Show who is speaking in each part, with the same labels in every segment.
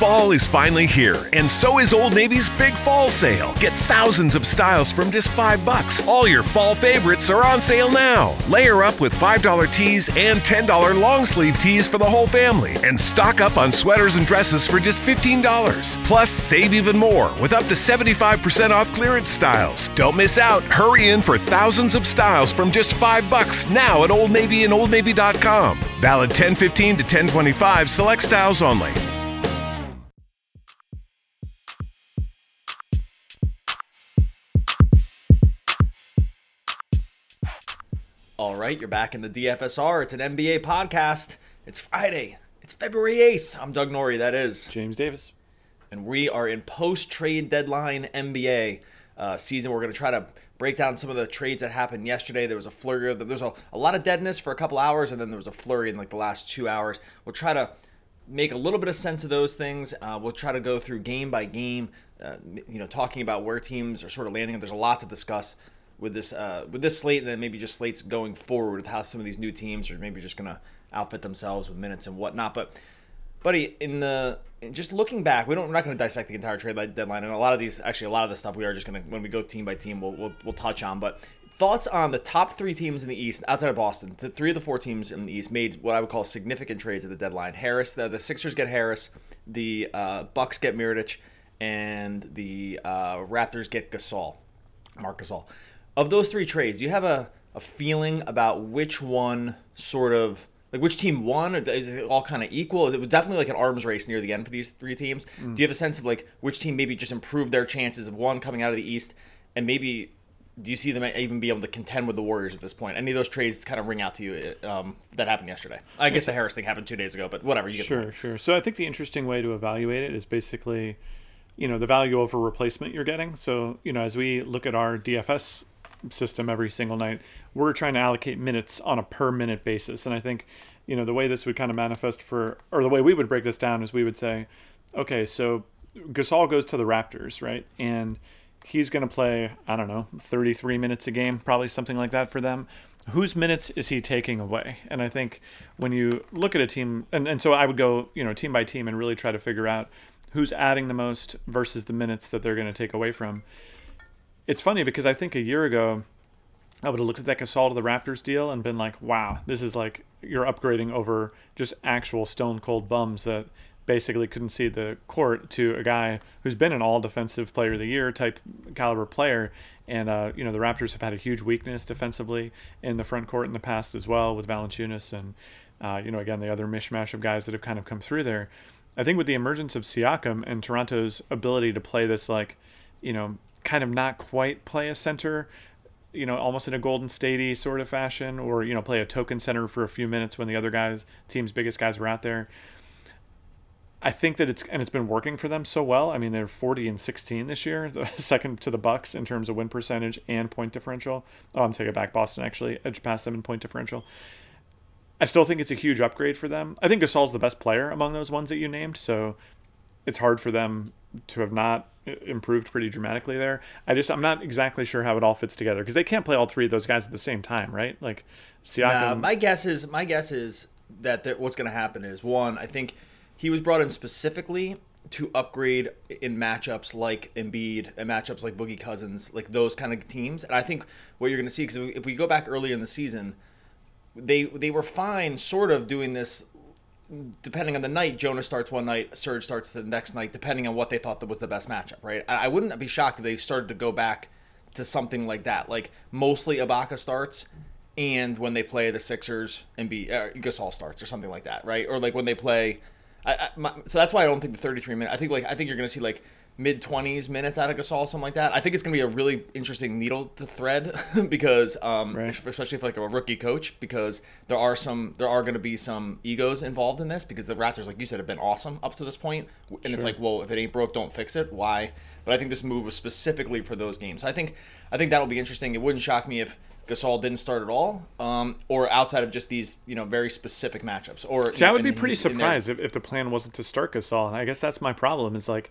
Speaker 1: Fall is finally here, and so is Old Navy's Big Fall Sale. Get thousands of styles from just five bucks. All your fall favorites are on sale now. Layer up with $5 tees and $10 long sleeve tees for the whole family, and stock up on sweaters and dresses for just $15. Plus, save even more with up to 75% off clearance styles. Don't miss out. Hurry in for thousands of styles from just five bucks now at Old Navy and OldNavy.com. Valid 1015 to 1025, select styles only.
Speaker 2: All right, you're back in the DFSR. It's an NBA podcast. It's Friday. It's February 8th. I'm Doug Norrie, that is.
Speaker 3: James Davis.
Speaker 2: And we are in post trade deadline NBA uh, season. We're going to try to break down some of the trades that happened yesterday. There was a flurry of them. There was a, a lot of deadness for a couple hours, and then there was a flurry in like the last two hours. We'll try to make a little bit of sense of those things. Uh, we'll try to go through game by game, uh, you know, talking about where teams are sort of landing. There's a lot to discuss with this uh, with this slate, and then maybe just slates going forward with how some of these new teams are maybe just gonna outfit themselves with minutes and whatnot. But, buddy, in the just looking back, we don't we're not gonna dissect the entire trade deadline, and a lot of these actually a lot of the stuff we are just gonna when we go team by team, we'll we'll, we'll touch on. But thoughts on the top three teams in the East outside of Boston? The three of the four teams in the East made what I would call significant trades at the deadline. Harris, the, the Sixers get Harris, the uh, Bucks get Mirotic, and the uh, Raptors get Gasol, Mark Gasol of those three trades, do you have a, a feeling about which one sort of like which team won, or is it all kind of equal? It was definitely like an arms race near the end for these three teams. Mm. Do you have a sense of like which team maybe just improved their chances of one coming out of the East, and maybe do you see them even be able to contend with the Warriors at this point? Any of those trades kind of ring out to you um, that happened yesterday? I guess the Harris thing happened two days ago, but whatever. You get
Speaker 3: sure, sure. So I think the interesting way to evaluate it is basically, you know, the value over replacement you're getting. So you know, as we look at our DFS system every single night. We're trying to allocate minutes on a per minute basis. And I think, you know, the way this would kind of manifest for, or the way we would break this down is we would say, okay, so Gasol goes to the Raptors, right? And he's going to play, I don't know, 33 minutes a game, probably something like that for them. Whose minutes is he taking away? And I think when you look at a team, and, and so I would go, you know, team by team and really try to figure out who's adding the most versus the minutes that they're going to take away from it's funny because I think a year ago, I would have looked at that Gasol to the Raptors deal and been like, wow, this is like you're upgrading over just actual stone cold bums that basically couldn't see the court to a guy who's been an all defensive player of the year type caliber player. And, uh, you know, the Raptors have had a huge weakness defensively in the front court in the past as well with Valanciunas and, uh, you know, again, the other mishmash of guys that have kind of come through there. I think with the emergence of Siakam and Toronto's ability to play this, like, you know, kind of not quite play a center, you know, almost in a Golden Statey sort of fashion, or you know, play a token center for a few minutes when the other guys, team's biggest guys, were out there. I think that it's and it's been working for them so well. I mean, they're 40 and 16 this year, the second to the Bucks in terms of win percentage and point differential. Oh, I'm taking back Boston actually, edge past them in point differential. I still think it's a huge upgrade for them. I think Gasol's the best player among those ones that you named, so it's hard for them to have not improved pretty dramatically there. I just I'm not exactly sure how it all fits together because they can't play all three of those guys at the same time, right? Like Siakam.
Speaker 2: Nah, my guess is my guess is that what's going to happen is one. I think he was brought in specifically to upgrade in matchups like Embiid and matchups like Boogie Cousins, like those kind of teams. And I think what you're going to see because if we go back earlier in the season, they they were fine, sort of doing this depending on the night, Jonas starts one night, Serge starts the next night, depending on what they thought that was the best matchup, right? I wouldn't be shocked if they started to go back to something like that. Like mostly Ibaka starts, and when they play the Sixers and be uh, Gasol starts or something like that, right? Or like when they play. I, I, my, so that's why I don't think the 33 minute. I think like I think you're to see like mid 20s minutes out of Gasol, something like that. I think it's going to be a really interesting needle to thread because, um, right. especially if like a rookie coach, because there are some, there are going to be some egos involved in this because the Raptors, like you said, have been awesome up to this point, and sure. it's like, well, if it ain't broke, don't fix it. Why? But I think this move was specifically for those games. I think, I think that'll be interesting. It wouldn't shock me if Gasol didn't start at all, um, or outside of just these, you know, very specific matchups. Or
Speaker 3: see, I would be pretty surprised if, if the plan wasn't to start Gasol. I guess that's my problem. Is like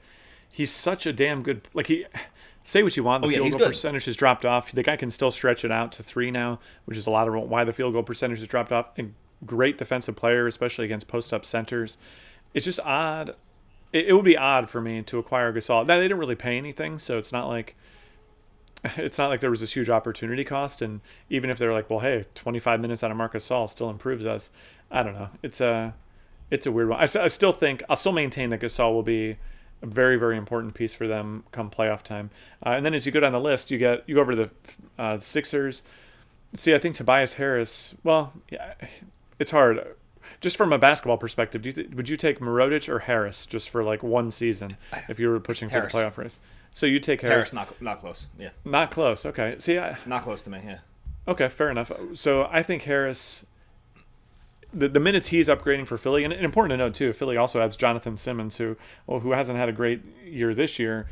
Speaker 3: he's such a damn good like he say what you want the oh, yeah, field goal good. percentage has dropped off the guy can still stretch it out to three now which is a lot of why the field goal percentage has dropped off and great defensive player especially against post up centers it's just odd it, it would be odd for me to acquire Gasol. Now they didn't really pay anything, so it's not like it's not like there was this huge opportunity cost. And even if they're like, well, hey, 25 minutes out of marcus Gasol still improves us. I don't know. It's a it's a weird one. I, I still think I'll still maintain that Gasol will be a very very important piece for them come playoff time. Uh, and then as you go down the list, you get you go over to the uh, Sixers. See, I think Tobias Harris. Well, yeah, it's hard. Just from a basketball perspective, do you th- would you take Mirotic or Harris just for like one season if you were pushing
Speaker 2: Harris.
Speaker 3: for the playoff race? So you take Harris.
Speaker 2: Harris not not close. Yeah,
Speaker 3: Not close. Okay. See, I,
Speaker 2: not close to me. Yeah.
Speaker 3: okay, fair enough. So I think Harris. The, the minutes he's upgrading for Philly, and, and important to note too, Philly also adds Jonathan Simmons, who well, who hasn't had a great year this year,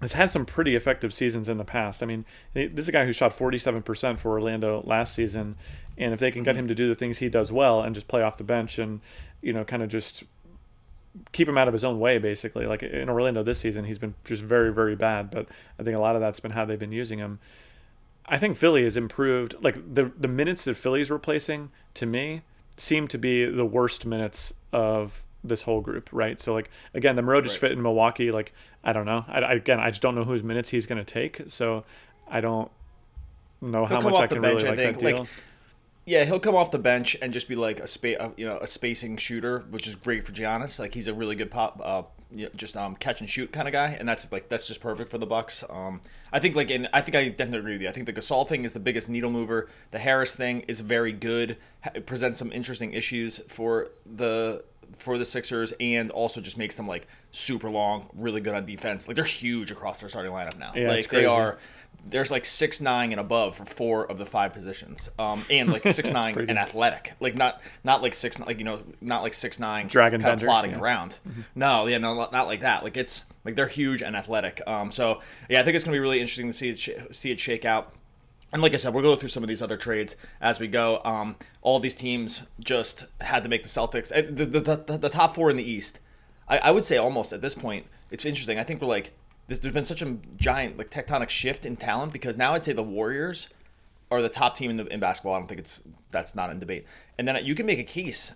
Speaker 3: has had some pretty effective seasons in the past. I mean, this is a guy who shot 47% for Orlando last season, and if they can get mm-hmm. him to do the things he does well and just play off the bench and you know kind of just keep him out of his own way, basically. Like in Orlando this season, he's been just very, very bad. But I think a lot of that's been how they've been using him. I think Philly has improved. Like the the minutes that Philly's replacing, to me, seem to be the worst minutes of this whole group, right? So like again, the Mirotic
Speaker 2: Right.
Speaker 3: fit in Milwaukee. Like I don't know. I, I- again, I just don't know whose minutes he's going to take. So I don't know how much I can
Speaker 2: bench,
Speaker 3: really
Speaker 2: I
Speaker 3: like
Speaker 2: think,
Speaker 3: that
Speaker 2: like,
Speaker 3: deal.
Speaker 2: Yeah, he'll come off the bench and just be like a spa- uh, you know, a spacing shooter, which is great for Giannis. Like he's a really good pop, uh, you know, just um, catch and shoot kind of guy, and that's like that's just perfect for the Bucks. Um, I think like, and I think I definitely agree with you. I think the Gasol thing is the biggest needle mover. The Harris thing is very good. It presents some interesting issues for the for the Sixers, and also just makes them like super long, really good on defense. Like they're huge across their starting lineup now.
Speaker 3: Yeah,
Speaker 2: like they are there's like six nine and above for four of the five positions, um, and like six nine and athletic, like not not like six like you know not like six nine
Speaker 3: Dragon
Speaker 2: kind of plotting
Speaker 3: yeah. Mm-hmm.
Speaker 2: around. No, yeah, no, not like that. Like it's like they're huge and athletic. Um, so yeah, I think it's gonna be really interesting to see it sh- see it shake out. And like I said, we'll go through some of these other trades as we go. Um, all these teams just had to make the Celtics eh, the the, the, the top four in the East. I, I would say almost at this point, it's interesting. I think we're like this, there's been such a giant like tectonic shift in talent because now I'd say the Warriors are the top team in the in basketball. I don't think it's that's not in debate. And then you can make a case,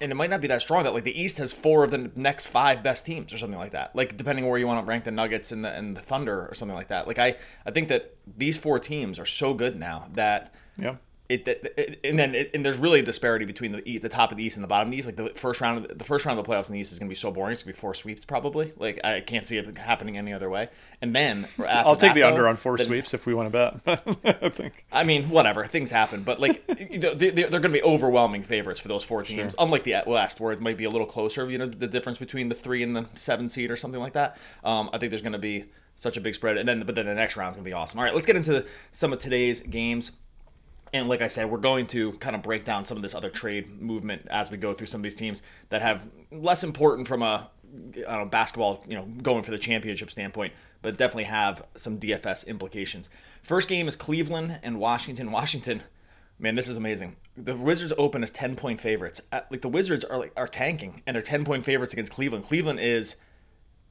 Speaker 2: and it might not be that strong that like the East has four of the next five best teams or something like that. Like depending where you want to rank the Nuggets and the and the Thunder or something like that. Like I I think that these four teams are so good now that
Speaker 3: Yeah.
Speaker 2: It, it and then it, and there's really a disparity between the East, the top of the East and the bottom of the East. Like the first round, of the, the first round of the playoffs in the East is going to be so boring. It's going to be four sweeps probably. Like I can't see it happening any other way. And then after
Speaker 3: I'll take
Speaker 2: that,
Speaker 3: the
Speaker 2: though,
Speaker 3: under on four
Speaker 2: then-
Speaker 3: sweeps if we want to bet. I think.
Speaker 2: I mean, whatever. Things happen, but like you know, they, they're going to be overwhelming favorites for those four teams. Unlike the West, where it might be a little closer. You know, the difference between the three and the seven seed or something like that. Um, I think there's going to be such a big spread, and then but then the next round is going to be awesome. All right, let's get into some of today's games. And like I said, we're going to kind of break down some of this other trade movement as we go through some of these teams that have less important from a know, basketball, you know, going for the championship standpoint, but definitely have some DFS implications. First game is Cleveland and Washington. Washington, man, this is amazing. The Wizards open as 10 point favorites. Uh, Like the Wizards are like are tanking and they're 10 point favorites against Cleveland. Cleveland is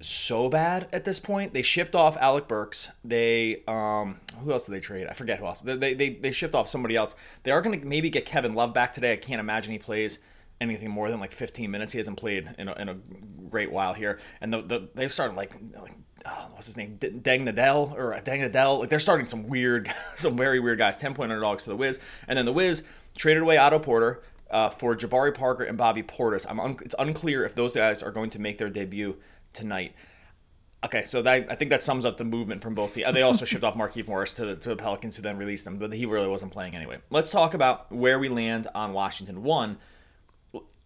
Speaker 2: so bad at this point. They shipped off Alec Burks. They um who else did they trade? I forget who else. They they, they, shipped off somebody else. They are going to maybe get Kevin Love back today. I can't imagine he plays anything more than like 15 minutes. He hasn't played in a, in a great while here. And the, the they started like like oh, what's his name? D- Deng Nadell or Deng Nadell. Like they're starting some weird, some very weird guys. 10 point underdogs to the Wiz, and then the Wiz traded away Otto Porter. Uh, for Jabari Parker and Bobby Portis, I'm un- it's unclear if those guys are going to make their debut tonight. Okay, so that I think that sums up the movement from both the. uh, They also shipped off Markieff Morris to the, to the Pelicans, who then released him, but he really wasn't playing anyway. Let's talk about where we land on Washington. One,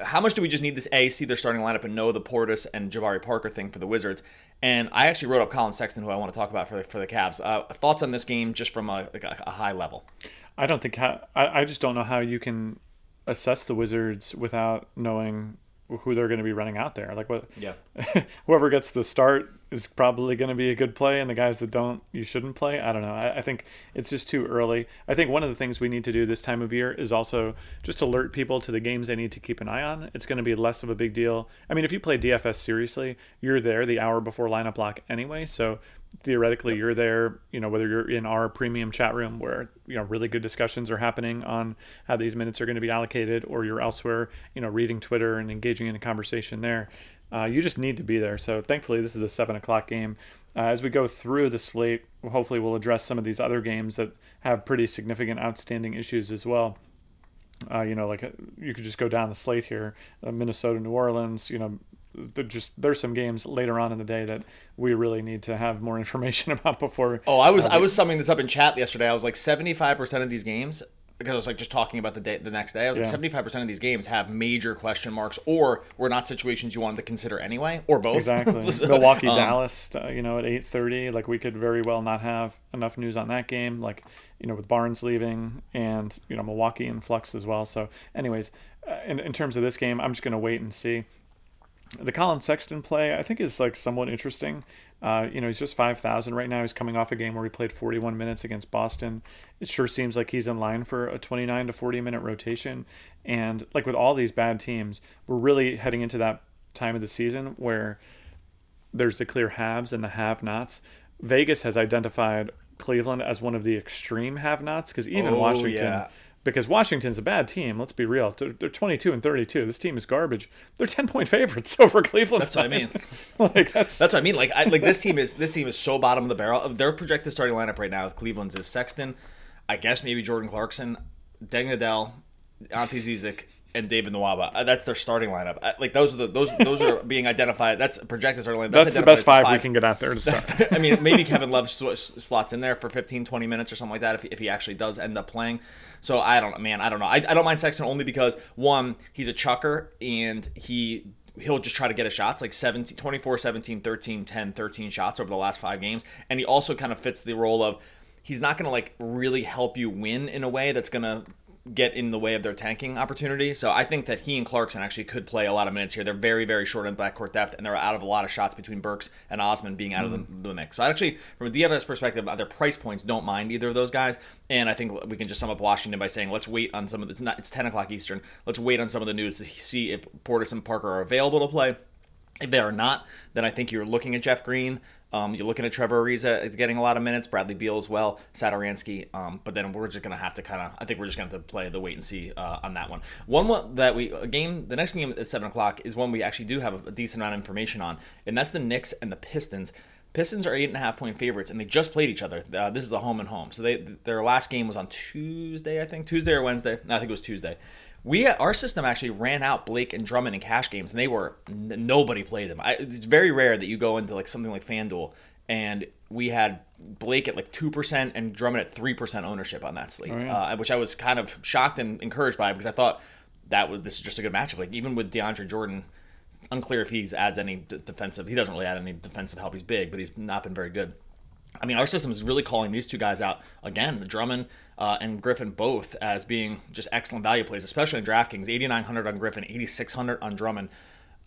Speaker 2: how much do we just need this A, see their starting lineup, and know the Portis and Jabari Parker thing for the Wizards? And I actually wrote up Collin Sexton, who I want to talk about for the, for the Cavs. Uh, thoughts on this game, just from a, like a, a high level?
Speaker 3: I don't think how I, I just don't know how you can assess the Wizards without knowing who they're going to be running out there. Like what?
Speaker 2: Yeah.
Speaker 3: whoever gets the start is probably going to be a good play, and the guys that don't, you shouldn't play. I don't know. I, I think it's just too early. I think one of the things we need to do this time of year is also just alert people to the games they need to keep an eye on. It's going to be less of a big deal. I mean, if you play DFS seriously, you're there the hour before lineup lock anyway, so theoretically you're there, you know, whether you're in our premium chat room where, you know, really good discussions are happening on how these minutes are going to be allocated, or you're elsewhere, you know, reading Twitter and engaging in a conversation there. Uh, you just need to be there. So thankfully, this is a seven o'clock game. Uh, as we go through the slate, hopefully we'll address some of these other games that have pretty significant outstanding issues as well. Uh, you know, like uh, you could just go down the slate here: uh, Minnesota, New Orleans. You know, just there's some games later on in the day that we really need to have more information about before.
Speaker 2: Oh, I was uh, I was summing this up in chat yesterday. I was like, 75 percent of these games because I was like just talking about the day the next day. I was like seventy five percent of these games have major question marks, or were not situations you wanted to consider anyway, or both.
Speaker 3: Exactly. so, Milwaukee um, Dallas, uh, you know, at eight thirty, like we could very well not have enough news on that game. Like you know, with Barnes leaving and you know Milwaukee in flux as well. So, anyways, uh, in in terms of this game, I'm just gonna wait and see. The Collin Sexton play, I think, is like somewhat interesting. Uh, you know, he's just 5,000 right now. He's coming off a game where he played 41 minutes against Boston. It sure seems like he's in line for a 29 to 40 minute rotation. And like with all these bad teams, we're really heading into that time of the season where there's the clear haves and the have nots. Vegas has identified Cleveland as one of the extreme have nots because even oh, Washington. Yeah because Washington's a bad team. Let's be real. They're, 22 and 32. This team is garbage. They're 10 point favorites over Cleveland.
Speaker 2: That's what I mean. like that's that's what I mean. Like I, like this team is this team is so bottom of the barrel. Their projected starting lineup right now with Cleveland's is Sexton, I guess maybe Jordan Clarkson, Deng Adel, Ante Zizic, and David Nwaba. Uh, that's their starting lineup. Uh, like those are the those those are being identified. That's projected starting lineup.
Speaker 3: That's, that's the best five, five, we can get out there. To
Speaker 2: the, I mean, maybe Kevin Love slots in there for 15, 20 minutes or something like that if, if he actually does end up playing. So I don't, man, I don't know. I, I don't mind Sexton only because one, he's a chucker and he he'll just try to get his shots like 17 24 17 13 10 13 shots over the last five games and he also kind of fits the role of he's not going to like really help you win in a way that's going to get in the way of their tanking opportunity. So I think that he and Clarkson actually could play a lot of minutes here. They're very, very short in backcourt depth, and they're out of a lot of shots between Burks and Osman being out mm. of the, mm. the, mix. So I actually, from a DFS perspective, their price points don't mind either of those guys. And I think we can just sum up Washington by saying let's wait on some of the, it's not it's 10 o'clock Eastern. Let's wait on some of the news to see if Portis and Parker are available to play. If they are not, then I think you're looking at Jeff Green. Um, you're looking at Trevor Ariza is getting a lot of minutes, Bradley Beal as well, Satoransky. Um, but then we're just gonna have to kind of, I think we're just gonna have to play the wait and see uh, on that one. One that we a game, the next game at seven o'clock is one we actually do have a decent amount of information on, and that's the Knicks and the Pistons. Pistons are eight and a half point favorites, and they just played each other. Uh, this is a home and home, so they their last game was on Tuesday, I think, Tuesday or Wednesday. No, I think it was Tuesday we our system actually ran out Blake and Drummond in cash games, and they were nobody played them. I, it's very rare that you go into like something like FanDuel and we had Blake at like two percent and Drummond at three percent ownership on that slate, oh, yeah. uh, which I was kind of shocked and encouraged by because I thought that was this is just a good matchup. Like even with DeAndre Jordan, unclear if he's adds any d- defensive. He doesn't really add any defensive help. He's big, but he's not been very good. I mean, our system is really calling these two guys out again. The Drummond uh, and Griffin both as being just excellent value plays, especially in DraftKings. 8,900 on Griffin, 8,600 on Drummond.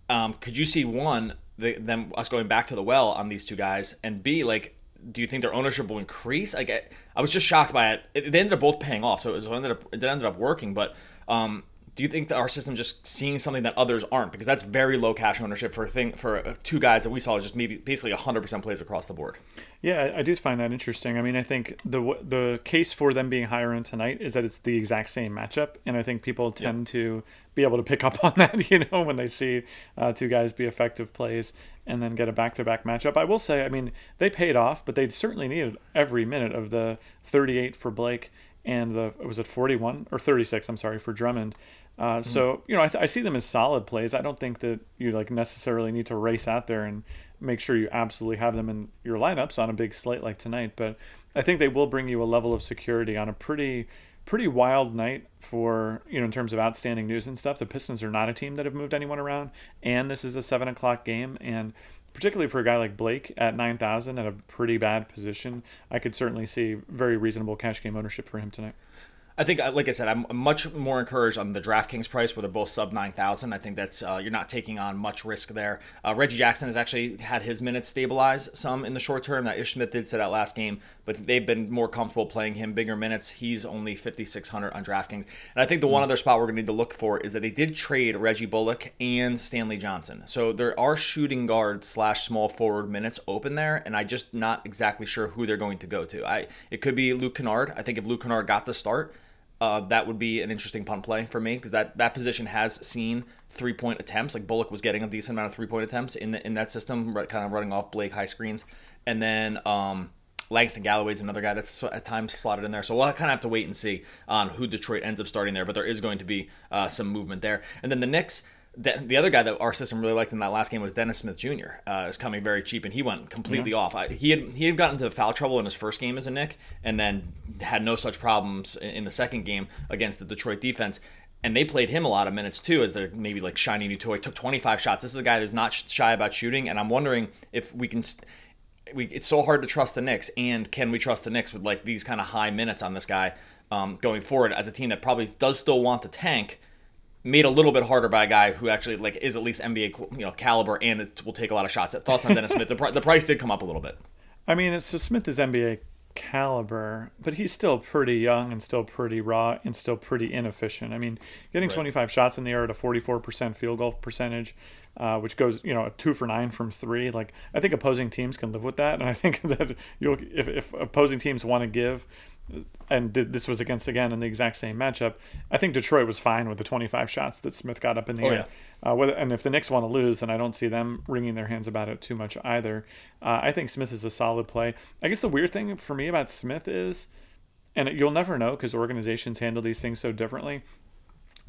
Speaker 2: Um, could you see one the, them us going back to the well on these two guys, and B like do you think their ownership will increase? Like I, I was just shocked by it. it. They ended up both paying off, so it, was, it ended up it ended up working. But um, do you think that our system just seeing something that others aren't? Because that's very low cash ownership for a thing for uh, two guys that we saw just maybe basically 100% plays across the board.
Speaker 3: Yeah, I do find that interesting. I mean, I think the the case for them being higher in tonight is that it's the exact same matchup, and I think people tend yeah. to be able to pick up on that, you know, when they see uh, two guys be effective plays and then get a back-to-back matchup. I will say, I mean, they paid off, but they certainly needed every minute of the 38 for Blake and the was it 41 or 36? I'm sorry for Drummond. Uh, mm-hmm. So you know, I, th- I, see them as solid plays. I don't think that you like necessarily need to race out there and make sure you absolutely have them in your lineups on a big slate like tonight. But I think they will bring you a level of security on a pretty pretty wild night for you know in terms of outstanding news and stuff. The Pistons are not a team that have moved anyone around, and this is a seven o'clock game, and particularly for a guy like Blake at nine thousand at a pretty bad position, I could certainly see very reasonable cash game ownership for him tonight.
Speaker 2: I think, uh, like I said, I'm much more encouraged on the DraftKings price where they're both sub 9,000. I think that's uh, you're not taking on much risk there. Uh, Reggie Jackson has actually had his minutes stabilize some in the short term. That Ish Smith did sit out last game, but they've been more comfortable playing him bigger minutes. He's only 5,600 on DraftKings. And I think the one other spot we're going to need to look for is that they did trade Reggie Bullock and Stanley Johnson. So there are shooting guard slash small forward minutes open there, and I just not exactly sure who they're going to go to. I It could be Luke Kennard. I think if Luke Kennard got the start, uh, that would be an interesting punt play for me because that, that position has seen three point attempts. Like Bullock was getting a decent amount of three point attempts in the, in that system, kind of running off Blake high screens, and then um, Langston Galloway's another guy that's at times slotted in there. So we'll kind of have to wait and see on who Detroit ends up starting there. But there is going to be uh, some movement there, and then the Knicks the other guy that our system really liked in that last game was Dennis Smith Jr. Uh, is coming very cheap, and he went completely yeah. off. I, he had he had gotten into foul trouble in his first game as a Knick, and then had no such problems in, in the second game against the Detroit defense. And they played him a lot of minutes too, as their maybe like shiny new toy. Took 25 shots. This is a guy that's not shy about shooting, and I'm wondering if we can. We, it's so hard to trust the Knicks, and can we trust the Knicks with like these kind of high minutes on this guy um, going forward as a team that probably does still want to tank? Made a little bit harder by a guy who actually like is at least NBA you know caliber and it will take a lot of shots. Thoughts on Dennis Smith? The, pr- the price did come up a little bit.
Speaker 3: I mean, so Smith is NBA caliber, but he's still pretty young and still pretty raw and still pretty inefficient. I mean, getting right. 25 shots in the air at a 44% field goal percentage, uh, which goes, you know, two for nine from three. Like, I think opposing teams can live with that. And I think that you'll, if, if opposing teams want to give and this was against again in the exact same matchup. I think Detroit was fine with the 25 shots that Smith got up in the oh, air. Yeah. Uh, whether, and if the Knicks want to lose, then I don't see them wringing their hands about it too much either. Uh, I think Smith is a solid play. I guess the weird thing for me about Smith is, and you'll never know because organizations handle these things so differently.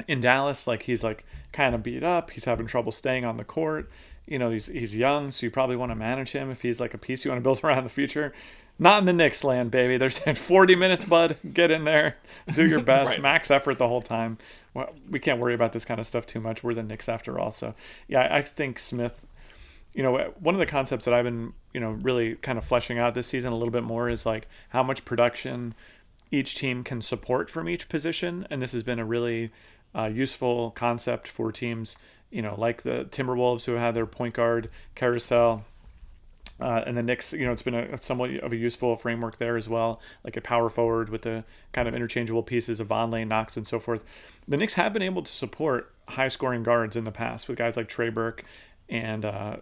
Speaker 3: In Dallas, like he's like kind of beat up. He's having trouble staying on the court. You know, he's he's young, so you probably want to manage him if he's like a piece you want to build around in the future. Not in the Knicks land, baby. They're saying 40 minutes, bud. Get in there. Do your best. right. Max effort the whole time. Well, we can't worry about this kind of stuff too much. We're the Knicks after all. So, yeah, I think Smith, you know, one of the concepts that I've been, you know, really kind of fleshing out this season a little bit more is like how much production each team can support from each position. And this has been a really uh, useful concept for teams, you know, like the Timberwolves who had their point guard carousel uh, and the Knicks, you know, it's been a, somewhat of a useful framework there as well, like a power forward with the kind of interchangeable pieces of Vonleh, Knox, and so forth. The Knicks have been able to support high scoring guards in the past with guys like Trey Burke and uh,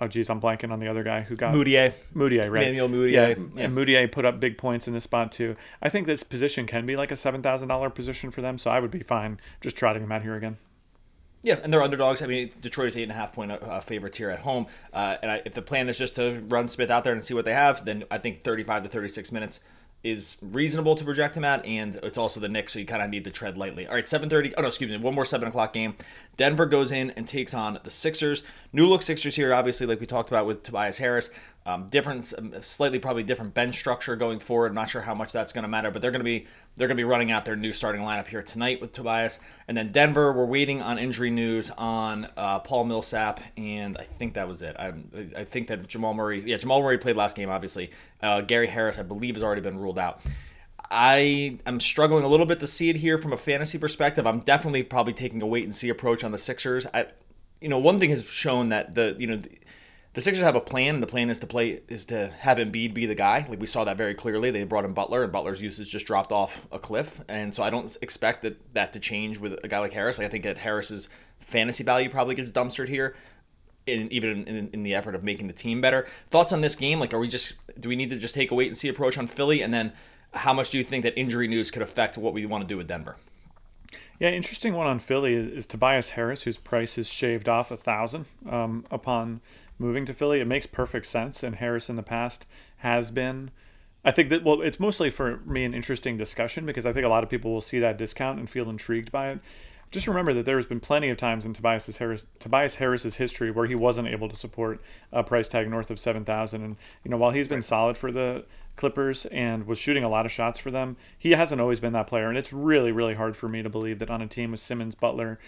Speaker 3: oh geez, I'm blanking on the other guy who got
Speaker 2: Mudiay.
Speaker 3: Mudiay, right?
Speaker 2: Emmanuel Mudiay.
Speaker 3: Yeah, yeah. and Mudiay put up big points in this spot too. I think this position can be like a seven thousand dollar position for them, so I would be fine just trotting them out here again.
Speaker 2: Yeah, and they're underdogs. I mean, Detroit is eight and a half point uh, favorites here at home. Uh, and I, if the plan is just to run Smith out there and see what they have, then I think 35 to 36 minutes is reasonable to project him at, and it's also the Knicks, so you kind of need to tread lightly. All right, 7:30. Oh no, excuse me, one more seven o'clock game. Denver goes in and takes on the Sixers. New look Sixers here, obviously, like we talked about with Tobias Harris. Um, different, um, slightly probably different bench structure going forward. I'm not sure how much that's going to matter, but they're going to be they're going to be running out their new starting lineup here tonight with Tobias. And then Denver, we're waiting on injury news on uh, Paul Millsap, and I think that was it. I, I think that Jamal Murray, yeah, Jamal Murray played last game, obviously. Uh, Gary Harris, I believe, has already been ruled out. I am struggling a little bit to see it here from a fantasy perspective. I'm definitely probably taking a wait and see approach on the Sixers. I, you know, one thing has shown that the you know the Sixers have a plan, and the plan is to play is to have Embiid be the guy. Like we saw that very clearly. They brought in Butler, and Butler's usage just dropped off a cliff. And so I don't expect that that to change with a guy like Harris. Like I think that Harris's fantasy value probably gets dumpstered here. In, even in, in the effort of making the team better. Thoughts on this game? Like, are we just do we need to just take a wait and see approach on Philly, and then how much do you think that injury news could affect what we want to do with Denver?
Speaker 3: Yeah, interesting one on Philly is, is Tobias Harris, whose price is shaved off a thousand um, upon moving to Philly. It makes perfect sense, and Harris in the past has been. I think that well, it's mostly for me an interesting discussion because I think a lot of people will see that discount and feel intrigued by it. Just remember that there's been plenty of times in Tobias Harris Tobias Harris's history where he wasn't able to support a price tag north of seven thousand, and you know while he's been solid for the Clippers and was shooting a lot of shots for them, he hasn't always been that player, and it's really really hard for me to believe that on a team with Simmons, Butler,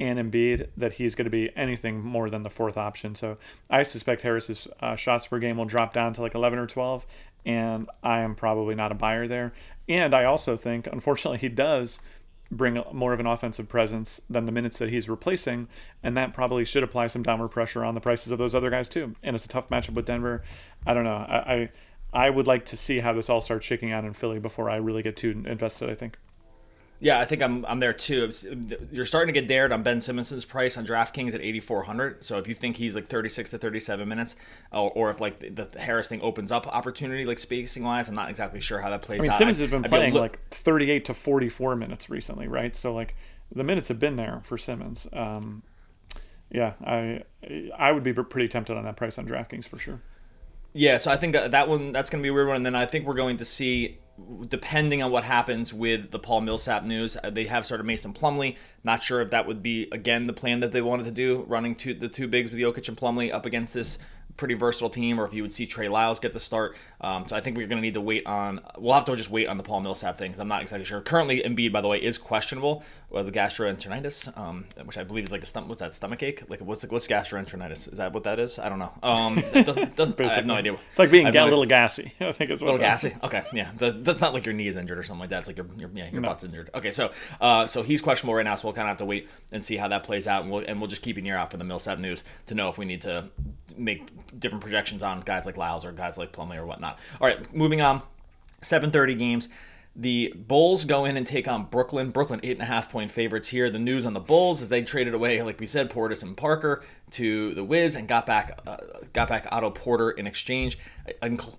Speaker 3: and Embiid that he's going to be anything more than the fourth option. So I suspect Harris's uh, shots per game will drop down to like 11 or 12, and I am probably not a buyer there. And I also think, unfortunately, he does bring more of an offensive presence than the minutes that he's replacing, and that probably should apply some downward pressure on the prices of those other guys too. And it's a tough matchup with Denver. I don't know. I I, I would like to see how this all starts shaking out in Philly before I really get too invested. I think.
Speaker 2: Yeah, I think I'm I'm there too. You're starting to get dared on Ben Simmons's price on DraftKings at 8400. So if you think he's like 36 to 37 minutes, or, or if like the, the, Harris thing opens up opportunity like spacing wise, I'm not exactly sure how that plays
Speaker 3: I mean,
Speaker 2: out.
Speaker 3: Simmons has been playing like 38 to 44 minutes recently, right? So like the minutes have been there for Simmons. Um, yeah, I I would be pretty tempted on that price on DraftKings for sure.
Speaker 2: Yeah, so I think that one that's going to be a weird one, and then I think we're going to see depending on what happens with the Paul Millsap news, uh, they have started Mason Plumlee. Not sure if that would be again the plan that they wanted to do, running to the two bigs with Jokic and Plumlee up against this pretty versatile team, or if you would see Trey Lyles get the start. Um, so I think we're going to need to wait on. We'll have to just wait on the Paul Millsap thing because I'm not exactly sure. Currently, Embiid, by the way, is questionable with the gastroenteritis, um, which I believe is like a stomach. What's that stomach ache? Like what's what's gastroenteritis? Is that what that is? I don't know. Um, it doesn't, doesn't, I have no idea.
Speaker 3: It's like being a little gassy. I think it's
Speaker 2: a little gassy. Okay, yeah, that's not like your knee is injured or something like that. It's like your, your yeah your no. butt's injured. Okay, so uh, so he's questionable right now, so we'll kind of have to wait and see how that plays out, and we'll and we'll just keep an ear out for the Millsap news to know if we need to make different projections on guys like Lyles or guys like Plumlee or whatnot. All right, moving on. 7:30 games. The Bulls go in and take on Brooklyn. Brooklyn eight and a half point favorites here. The news on the Bulls is they traded away, like we said, Portis and Parker to the Wiz and got back uh, got back Otto Porter in exchange.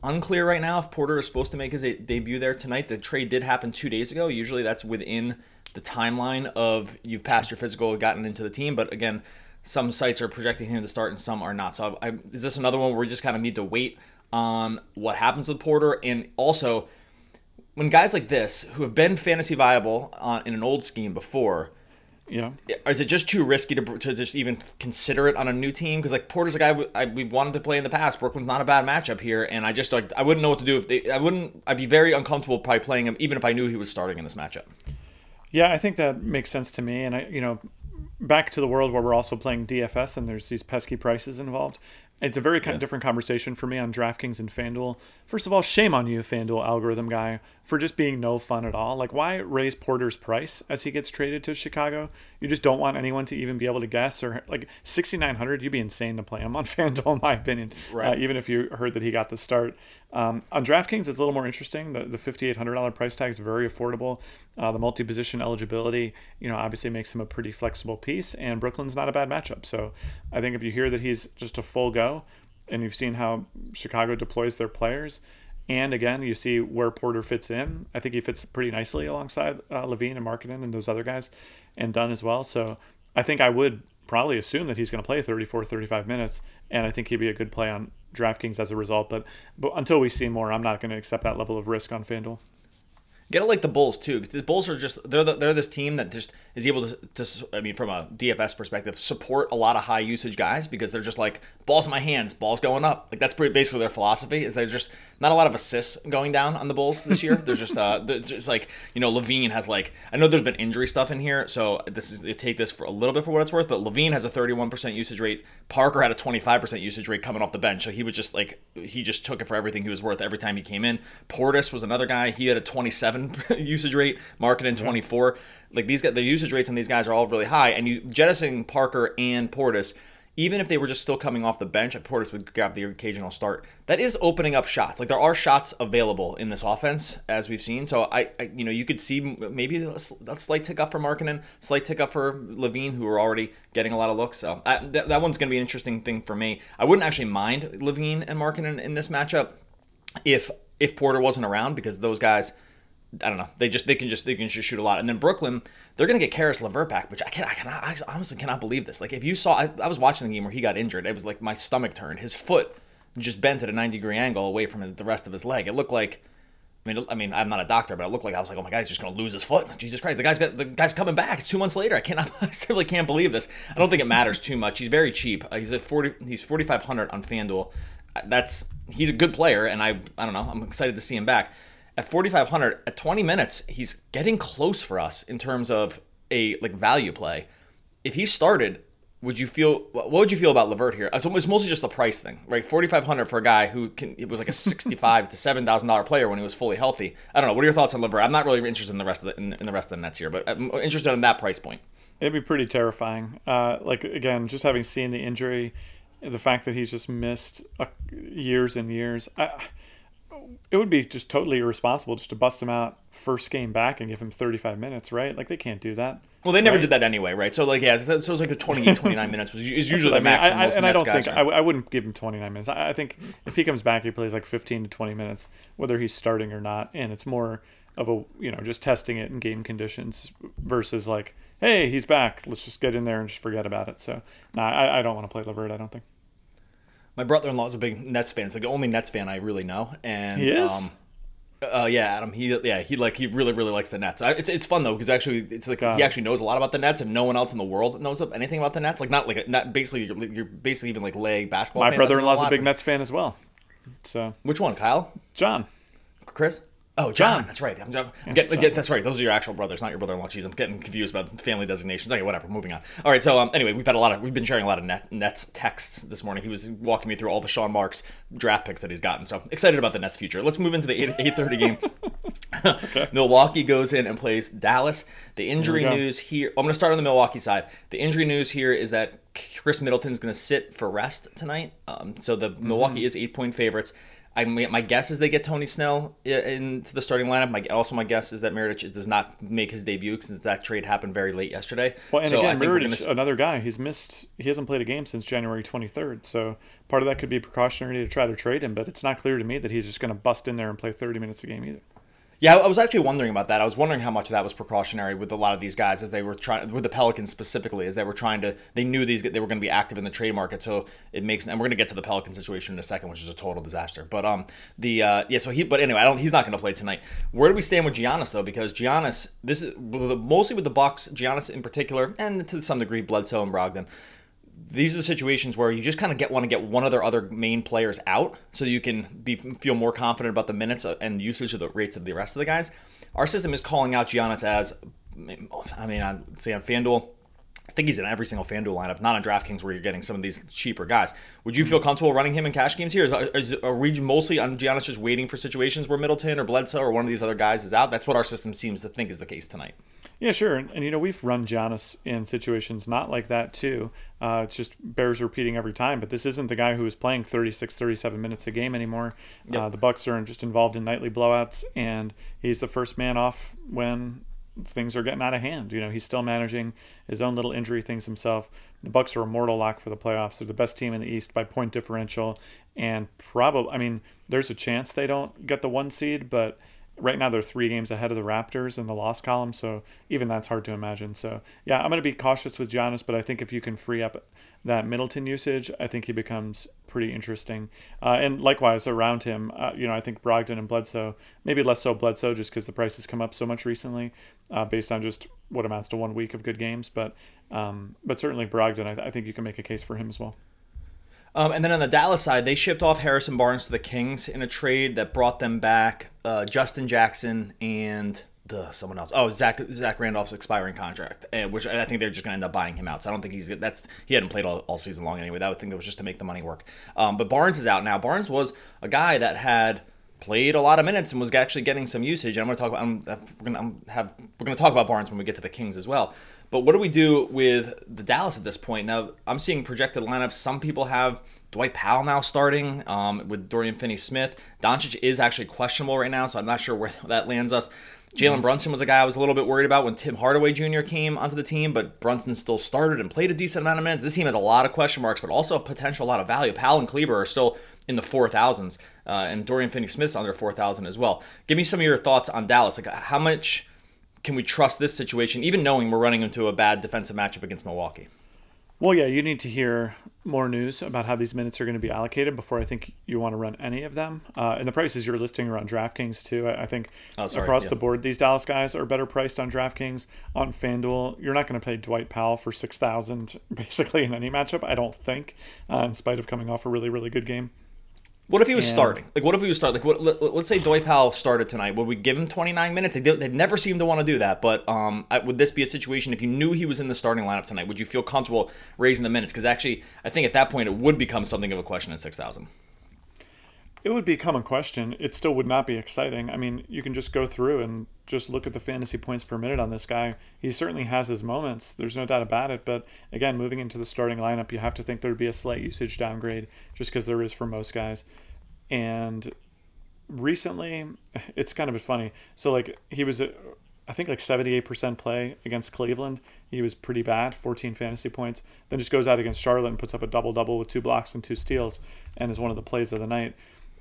Speaker 2: unclear right now if Porter is supposed to make his debut there tonight. The trade did happen two days ago. Usually that's within the timeline of you've passed your physical, gotten into the team. But again, some sites are projecting him to start and some are not. So I, I, is this another one where we just kind of need to wait on what happens with Porter and also when guys like this who have been fantasy viable on, in an old scheme before.
Speaker 3: Yeah.
Speaker 2: Is it just too risky to, to just even consider it on a new team? Because like Porter's a guy I, we wanted to play in the past. Brooklyn's not a bad matchup here, and I just like I wouldn't know what to do if they. I wouldn't. I'd be very uncomfortable probably playing him, even if I knew he was starting in this matchup.
Speaker 3: Yeah, I think that makes sense to me, and I you know back to the world where we're also playing DFS and there's these pesky prices involved. It's a very kind yeah. of different conversation for me on DraftKings and FanDuel. First of all, shame on you, FanDuel algorithm guy, for just being no fun at all. Like, why raise Porter's price as he gets traded to Chicago? You just don't want anyone to even be able to guess. Or like 6,900, you'd be insane to play him on FanDuel, in my opinion. Right. Uh, even if you heard that he got the start. Um, on DraftKings, it's a little more interesting. The, the $5,800 price tag is very affordable. Uh, the multi position eligibility, you know, obviously makes him a pretty flexible piece. And Brooklyn's not a bad matchup. So I think if you hear that he's just a full go, and you've seen how Chicago deploys their players, and again, you see where Porter fits in. I think he fits pretty nicely alongside uh, LaVine and Markkanen and those other guys, and Dunn as well. So I think I would probably assume that he's going to play 34, 35 minutes, and I think he'd be a good play on DraftKings as a result. But but until we see more, I'm not going to accept that level of risk on FanDuel.
Speaker 2: Get it like the Bulls too, because the Bulls are just they're the, they're this team that just is able to, to I mean from a DFS perspective support a lot of high usage guys because they're just like balls in my hands, balls going up. Like that's pretty basically their philosophy is they're just not a lot of assists going down on the Bulls this year. There's just uh, just like you know, LaVine has like I know there's been injury stuff in here, so this is take this for a little bit for what it's worth. But LaVine has a 31% usage rate. Parker had a 25% usage rate coming off the bench, so he was just like he just took it for everything he was worth every time he came in. Portis was another guy. He had a 27 usage rate, Markkanen 24. Like these guys, the usage rates on these guys are all really high, and you jettisoning Parker and Portis even if they were just still coming off the bench, Portis would grab the occasional start. That is opening up shots. Like there are shots available in this offense, as we've seen. So I, I you know, you could see maybe a, slight tick up for Markkanen, slight tick up for LaVine, who are already getting a lot of looks. So I, that, that one's going to be an interesting thing for me. I wouldn't actually mind LaVine and Markkanen in this matchup if if Porter wasn't around because those guys I don't know. They just they can just they can just shoot a lot. And then Brooklyn, they're gonna get Caris LeVert back, which I can I cannot I honestly cannot believe this. Like if you saw, I, I, was watching the game where he got injured. It was like my stomach turned. His foot just bent at a 90 degree angle away from the rest of his leg. It looked like. I mean, I mean, I'm not a doctor, but it looked like I was like, "Oh my God, he's just gonna lose his foot." Jesus Christ, the guy's got the guy's coming back. It's two months later. I cannot, I simply can't believe this. I don't think it matters too much. He's very cheap. Uh, he's at 40, he's 4,500 on FanDuel. Uh, that's he's a good player, and I, I don't know. I'm excited to see him back at 4500 at 20 minutes he's getting close for us in terms of a like value play if he started, would you feel what would you feel about LeVert here? It's mostly just the price thing, right? Forty five hundred for a guy who can it was like a sixty five to seven thousand dollar player when he was fully healthy. I don't know. What are your thoughts on LeVert? I'm not really interested in the rest of the in, in the rest of the Nets here, but I'm interested in that price point.
Speaker 3: It'd be pretty terrifying. Uh, like again, just having seen the injury, the fact that he's just missed uh, years and years. I, it would be just totally irresponsible just to bust him out first game back and give him 35 minutes, right? Like they can't do that.
Speaker 2: Well, they never
Speaker 3: right?
Speaker 2: did that anyway, right? So like yeah, so it's like the 28, 29 minutes was is usually the
Speaker 3: I mean,
Speaker 2: max.
Speaker 3: I, and I don't think. I, I wouldn't give him 29 minutes. I, I think if he comes back, he plays like 15 to 20 minutes, whether he's starting or not, and it's more of a you know just testing it in game conditions versus like, hey, he's back. Let's just get in there and just forget about it. So, no, I, I don't want to play LeVert. I don't think
Speaker 2: My brother-in-law is a big Nets fan. It's like the only Nets fan I really know, and um, uh, yeah, Adam. He yeah he like he really really likes the Nets. I, it's it's fun though because actually it's like
Speaker 3: Got
Speaker 2: he
Speaker 3: it.
Speaker 2: actually knows a lot about the Nets and no one else in the world knows anything about the Nets. Like not like not basically you're, you're basically even like lay basketball.
Speaker 3: my brother-in-law's a
Speaker 2: lot,
Speaker 3: big Nets fan as well. So,
Speaker 2: Which one, Kyle?
Speaker 3: John,
Speaker 2: Chris? Oh, John. That's right. I'm, I'm getting, get- that's right. Those are your actual brothers, not your brother-in-law. Jeez, I'm getting confused about family designations. Okay, whatever. Moving on. All right. So um, anyway, we've had a lot of we've been sharing a lot of net, Nets texts this morning. He was walking me through all the Sean Marks draft picks that he's gotten. So excited about the Nets future. Let's move into the 8 eight thirty game. Milwaukee goes in and plays Dallas. The injury
Speaker 3: Here
Speaker 2: news here. I'm going to start on the Milwaukee side. The injury news here is that Khris Middleton's going to sit for rest tonight. Um, so the
Speaker 3: Mm-hmm.
Speaker 2: Milwaukee is eight point favorites. I mean, my guess is they get Tony Snell uh, into the starting lineup. My also my guess is that Mirotic does not make his debut since that trade happened very late yesterday.
Speaker 3: Well, and
Speaker 2: so
Speaker 3: again,
Speaker 2: think gonna,
Speaker 3: another guy, he's missed. He hasn't played a game since January 23rd. So part of that could be precautionary to try to trade him, but it's not clear to me that he's just going to bust in there and play 30 minutes a game either.
Speaker 2: Yeah, I was actually wondering about that. I was wondering how much of that was precautionary with a lot of these guys as they were trying with the Pelicans specifically, as they were trying to. They knew these they were going to be active in the trade market, so it makes. And we're going to get to the Pelican situation in a second, which is a total disaster. But um, the uh, yeah, so he. But anyway, I don't. He's not going to play tonight. Where do we stand with Giannis though? Because Giannis, this is mostly with the Bucks, Giannis in particular, and to some degree Bledsoe and Brogdon these are the situations where you just kind of get want to get one of their other main players out so you can be feel more confident about the minutes uh, and usage of the rates of the rest of the guys. Our system is calling out Giannis as, I mean, on say on FanDuel, I think he's in every single FanDuel lineup, not on DraftKings where you're getting some of these cheaper guys. Would you feel comfortable running him in cash games here? Is, is, are we mostly on Giannis just waiting for situations where Middleton or Bledsoe or one of these other guys is out? That's what our system seems to think is the case tonight.
Speaker 3: Yeah, sure. And, and you know, we've run Giannis in situations not like that too. Uh, it's just bears repeating every time. But this isn't the guy who is playing 36, 37 minutes a game anymore. Uh, the Bucks are just involved in nightly blowouts, and he's the first man off when things are getting out of hand. You know, he's still managing his own little injury things himself. The Bucks are a mortal lock for the playoffs. They're the best team in the East by point differential, and probably, I mean, there's a chance they don't get the one seed, but right now they're three games ahead of the Raptors in the loss column, so even that's hard to imagine. So yeah, I'm going to be cautious with Giannis, but I think if you can free up that Middleton usage, I think he becomes pretty interesting. Uh, and likewise around him, uh, you know, I think Brogdon and Bledsoe, maybe less so Bledsoe, just because the price has come up so much recently, uh, based on just what amounts to one week of good games. But um, but certainly Brogdon, I, th- I think you can make a case for him as well.
Speaker 2: Um, and then on the Dallas side, they shipped off Harrison Barnes to the Kings in a trade that brought them back uh, Justin Jackson and someone else. Oh, Zach Zach Randolph's expiring contract, which I think they're just going to end up buying him out. So I don't think he's that's he hadn't played all, all season long anyway. That would think that was just to make the money work. Um, but Barnes is out now. Barnes was a guy that had played a lot of minutes and was actually getting some usage. And I'm going to talk about I'm, we're going to have we're going to talk about Barnes when we get to the Kings as well. But what do we do with the Dallas at this point? Now, I'm seeing projected lineups. Some people have Dwight Powell now starting um, with Dorian Finney-Smith. Doncic is actually questionable right now, so I'm not sure where that lands us. Jalen Brunson was a guy I was a little bit worried about when Tim Hardaway Jr. came onto the team, but Brunson still started and played a decent amount of minutes. This team has a lot of question marks, but also a potential lot of value. Powell and Kleber are still in the 4,000s, uh, and Dorian Finney-Smith's under 4,000 as well. Give me some of your thoughts on Dallas. Like, how much can we trust this situation, even knowing we're running into a bad defensive matchup against Milwaukee?
Speaker 3: Well, yeah, you need to hear more news about how these minutes are going to be allocated before I think you want to run any of them. Uh, and the prices you're listing are on DraftKings too. I, I think
Speaker 2: Oh, sorry,
Speaker 3: across
Speaker 2: yeah.
Speaker 3: the board, these Dallas guys are better priced on DraftKings. On FanDuel, you're not going to pay Dwight Powell for six thousand basically in any matchup. I don't think, uh, in spite of coming off a really really good game.
Speaker 2: What if he was
Speaker 3: And-
Speaker 2: starting? Like, what if he was starting? Like, what, let, us say Dwight Powell started tonight. Would we give him 29 minutes? They, they never seem to want to do that. But um, I, would this be a situation if you knew he was in the starting lineup tonight? Would you feel comfortable raising the minutes? Because actually, I think at that point it would become something of a question at 6,000.
Speaker 3: It would become a question. It still would not be exciting. I mean, you can just go through and just look at the fantasy points per minute on this guy. He certainly has his moments. There's no doubt about it. But again, moving into the starting lineup, you have to think there'd be a slight usage downgrade just because there is for most guys. And recently, it's kind of funny. So, like, he was, I think, like 78% play against Cleveland. He was pretty bad, 14 fantasy points. Then just goes out against Charlotte and puts up a double double with two blocks and two steals and is one of the plays of the night.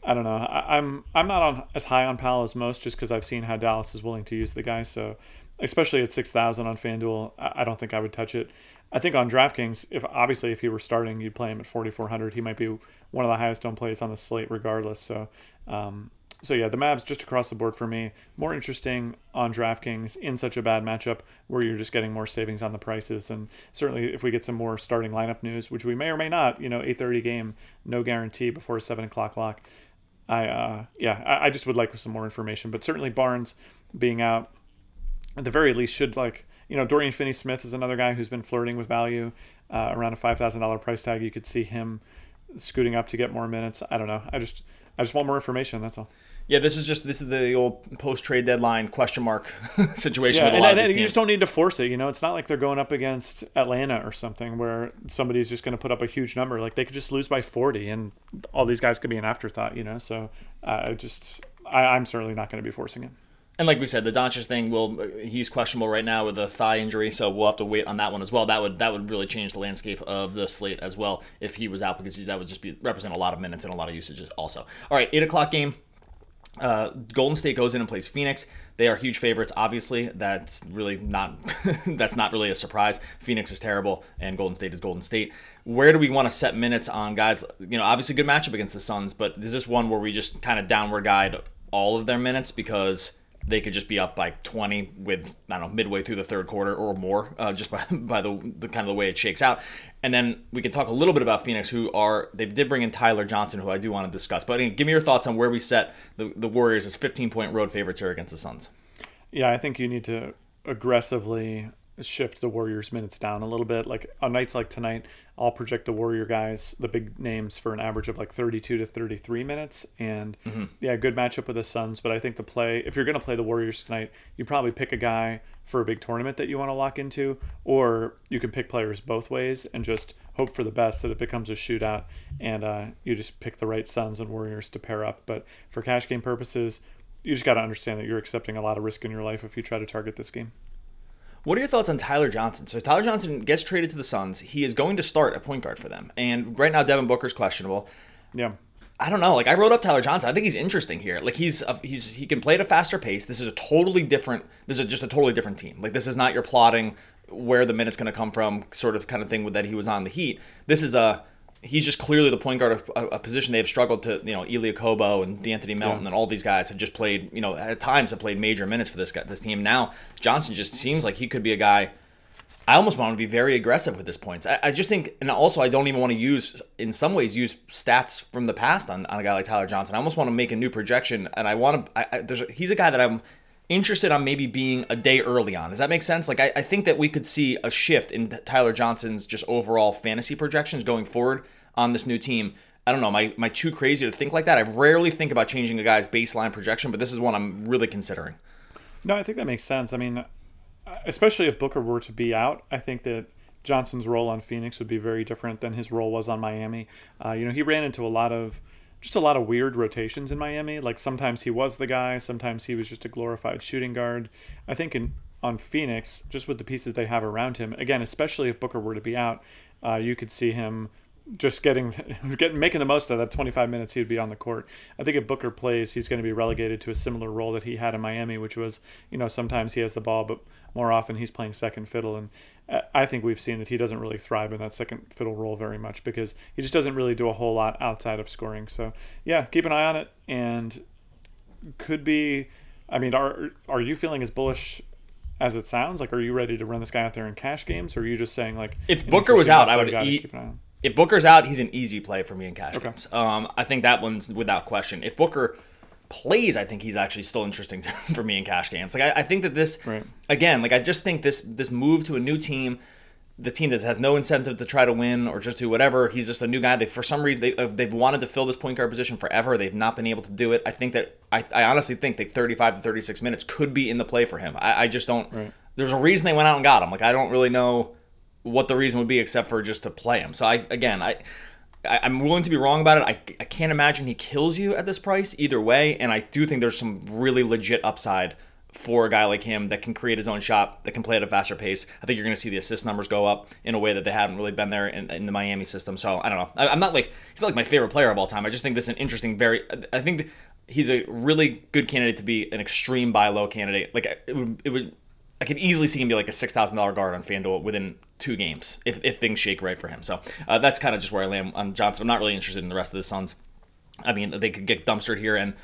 Speaker 3: I don't know. I, I'm I'm not on as high on Powell as most, just because I've seen how Dallas is willing to use the guy. So, especially at six thousand on FanDuel, I, I don't think I would touch it. I think on DraftKings, if obviously if he were starting, you'd play him at forty four hundred. He might be one of the highest owned plays on the slate, regardless. So, um, so yeah, the Mavs just across the board for me more interesting on DraftKings in such a bad matchup where you're just getting more savings on the prices. And certainly if we get some more starting lineup news, which we may or may not, you know, eight thirty game, no guarantee before seven o'clock lock. I uh, yeah, I, I just would like some more information. But certainly Barnes being out at the very least should like you know Dorian Finney-Smith is another guy who's been flirting with value uh, around a five thousand dollar price tag. You could see him scooting up to get more minutes. I don't know. I just I just want more information. That's all.
Speaker 2: Yeah, this is just this is the old post trade deadline question mark situation.
Speaker 3: Yeah,
Speaker 2: with a
Speaker 3: and,
Speaker 2: lot
Speaker 3: and you just don't need to force it. You know, it's not like they're going up against Atlanta or something where somebody's just going to put up a huge number. Like they could just lose by forty, and all these guys could be an afterthought. You know, so uh, I just I, I'm certainly not going to be forcing it.
Speaker 2: And like we said, the Doncic thing will he's questionable right now with a thigh injury, so we'll have to wait on that one as well. That would that would really change the landscape of the slate as well if he was out because that would just be represent a lot of minutes and a lot of usages also. All right, eight o'clock game. Uh, Golden State goes in and plays Phoenix. They are huge favorites. Obviously, that's really not that's not really a surprise. Phoenix is terrible, and Golden State is Golden State. Where do we want to set minutes on guys? You know, obviously good matchup against the Suns, but is this one where we just kind of downward guide all of their minutes because they could just be up by 20 with I don't know midway through the third quarter or more, uh, just by by the, the kind of the way it shakes out. And then we can talk a little bit about Phoenix, who are they did bring in Tyler Johnson, who I do want to discuss. But again, give me your thoughts on where we set the, the Warriors as 15 point road favorites here against the Suns.
Speaker 3: Yeah, I think you need to aggressively shift the Warriors' minutes down a little bit. Like on nights like tonight, I'll project the Warrior guys, the big names, for an average of like 32 to 33 minutes. And yeah, good matchup with the Suns. But I think the play, if you're going to play the Warriors tonight, you probably pick a guy for a big tournament that you want to lock into, or you can pick players both ways and just hope for the best that it becomes a shootout and uh, you just pick the right Suns and Warriors to pair up. But for cash game purposes, you just got to understand that you're accepting a lot of risk in your life if you try to target this game.
Speaker 2: What are your thoughts on Tyler Johnson? So Tyler Johnson gets traded to the Suns. He is going to start a point guard for them, and right now Devin Booker's questionable.
Speaker 3: Yeah.
Speaker 2: I don't know. Like I wrote up Tyler Johnson. I think he's interesting here. Like he's a, he's he can play at a faster pace. This is a totally different. This is just a totally different team. Like this is not your plotting where the minutes going to come from sort of kind of thing with that he was on the Heat. This is a he's just clearly the point guard of a, position they have struggled to. You know, Elie Okobo and D'Anthony Melton
Speaker 3: Yeah.
Speaker 2: and all these guys have just played. You know, at times have played major minutes for this guy, this team. Now Johnson just seems like he could be a guy. I almost want to be very aggressive with his points. I, I just think, and also I don't even want to use, in some ways, use stats from the past on, on a guy like Tyler Johnson. I almost want to make a new projection, and I want to. I, I, there's a, he's a guy that I'm interested on maybe being a day early on. Does that make sense? Like I, I think that we could see a shift in Tyler Johnson's just overall fantasy projections going forward on this new team. I don't know. Am I, am I too crazy to think like that? I rarely think about changing a guy's baseline projection, but this is one I'm really considering.
Speaker 3: No, I think that makes sense. I mean, especially if Booker were to be out, I think that Johnson's role on Phoenix would be very different than his role was on Miami. Uh, you know, he ran into a lot of just a lot of weird rotations in Miami. Like sometimes he was the guy, sometimes he was just a glorified shooting guard. I think in on Phoenix, just with the pieces they have around him, again, especially if Booker were to be out, uh, you could see him just getting getting making the most of that 25 minutes he would be on the court. I think if Booker plays, he's going to be relegated to a similar role that he had in Miami, which was you know sometimes he has the ball, but more often he's playing second fiddle. And I think we've seen that he doesn't really thrive in that second fiddle role very much because he just doesn't really do a whole lot outside of scoring. So yeah, keep an eye on it and could be. I mean, are are you feeling as bullish? As it sounds, like, are you ready to run this guy out there in cash games, or are you just saying like,
Speaker 2: If Booker was out, I would eat-
Speaker 3: keep an eye on?
Speaker 2: if Booker's out, he's an easy play for me in cash games. Um, I think that one's without question. If Booker plays, I think he's actually still interesting for me in cash games. Like I, I think that this
Speaker 3: Right.
Speaker 2: again, like I just think this this move to a new team, the team that has no incentive to try to win or just do whatever. He's just a new guy. They for some reason they uh, they've wanted to fill this point guard position forever. They've not been able to do it. I think that I, I honestly think that 35 to 36 minutes could be in the play for him. I, I just don't.
Speaker 3: Right.
Speaker 2: There's a reason they went out and got him. Like I don't really know what the reason would be except for just to play him. So I again I. I- I'm willing to be wrong about it. I, I can't imagine he kills you at this price either way. And I do think there's some really legit upside for a guy like him that can create his own shot, that can play at a faster pace. I think you're going to see the assist numbers go up in a way that they haven't really been there in, in the Miami system. So I don't know. I, I'm not like he's not like my favorite player of all time. I just think this is an interesting, very. I think he's a really good candidate to be an extreme buy low candidate. Like it would, it would I could easily see him be like a six thousand dollar guard on FanDuel within two games if, if things shake right for him. So uh, that's kind of just where I land on Johnson. I'm not really interested in the rest of the Suns. I mean, they could get dumpstered here, and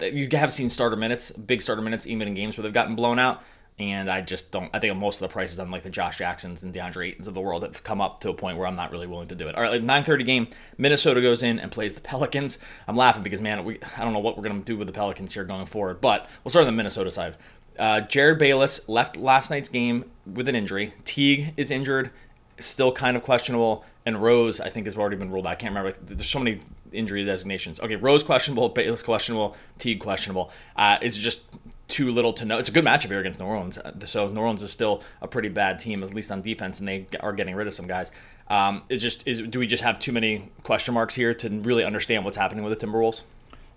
Speaker 2: you have seen starter minutes, big starter minutes, even in games where they've gotten blown out. And I just don't. I think most of the prices on like the Josh Jacksons and DeAndre Aytons of the world have come up to a point where I'm not really willing to do it. All right, like 9:30 game, Minnesota goes in and plays the Pelicans. I'm laughing because man, we I don't know what we're gonna do with the Pelicans here going forward. But we'll start on the Minnesota side. Uh, Jerryd Bayless left last night's game with an injury. Teague is injured, still kind of questionable. And Rose, I think, has already been ruled out. I can't remember. There's so many injury designations. Okay, Rose questionable, Bayless questionable, Teague questionable. Uh, it's just too little to know. It's a good matchup here against New Orleans. Uh, So New Orleans is still a pretty bad team, at least on defense, and they are getting rid of some guys. Um, is just is do we just have too many question marks here to really understand what's happening with the Timberwolves?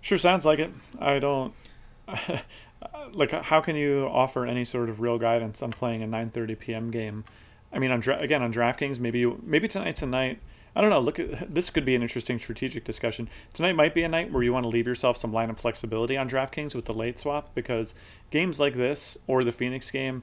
Speaker 3: Sure sounds like it. I don't like how can you offer any sort of real guidance on playing a 9:30 p.m. game? I mean, on dra- again on DraftKings, maybe you, maybe tonight's a night. I don't know. Look at this could be an interesting strategic discussion. Tonight might be a night where you want to leave yourself some lineup flexibility on DraftKings with the late swap because games like this or the Phoenix game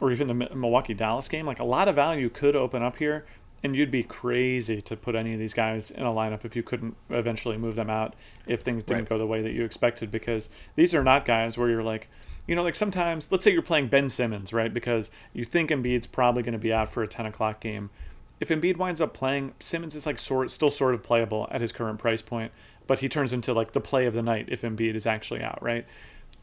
Speaker 3: or even the Milwaukee Dallas game, like a lot of value could open up here, and you'd be crazy to put any of these guys in a lineup if you couldn't eventually move them out if things didn't
Speaker 2: Right.
Speaker 3: go the way that you expected. Because these are not guys where you're like, you know, like sometimes, let's say you're playing Ben Simmons, right? Because you think Embiid's probably going to be out for a 10 o'clock game. If Embiid winds up playing, Simmons is like sort still sort of playable at his current price point, but he turns into like the play of the night if Embiid is actually out, right?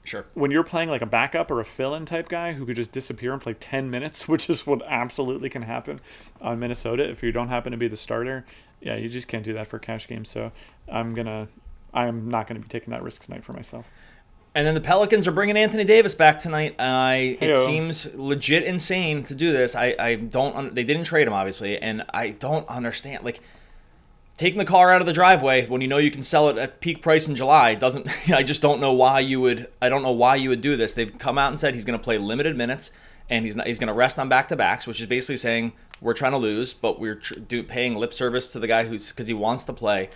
Speaker 2: Sure.
Speaker 3: when you're playing like a backup or a fill-in type guy who could just disappear and play 10 minutes which is what absolutely can happen on minnesota if you don't happen to be the starter yeah you just can't do that for cash games so i'm gonna i'm not gonna be taking that risk tonight for myself
Speaker 2: And then the Pelicans are bringing Anthony Davis back tonight. I it
Speaker 3: Heyo.
Speaker 2: seems legit insane to do this. I I don't un- they didn't trade him obviously, and I don't understand like taking the car out of the driveway when you know you can sell it at peak price in July doesn't. I just don't know why you would. I don't know why you would do this. They've come out and said he's going to play limited minutes and he's not, he's going to rest on back to backs, which is basically saying we're trying to lose, but we're tr- do, paying lip service to the guy who's because he wants to play.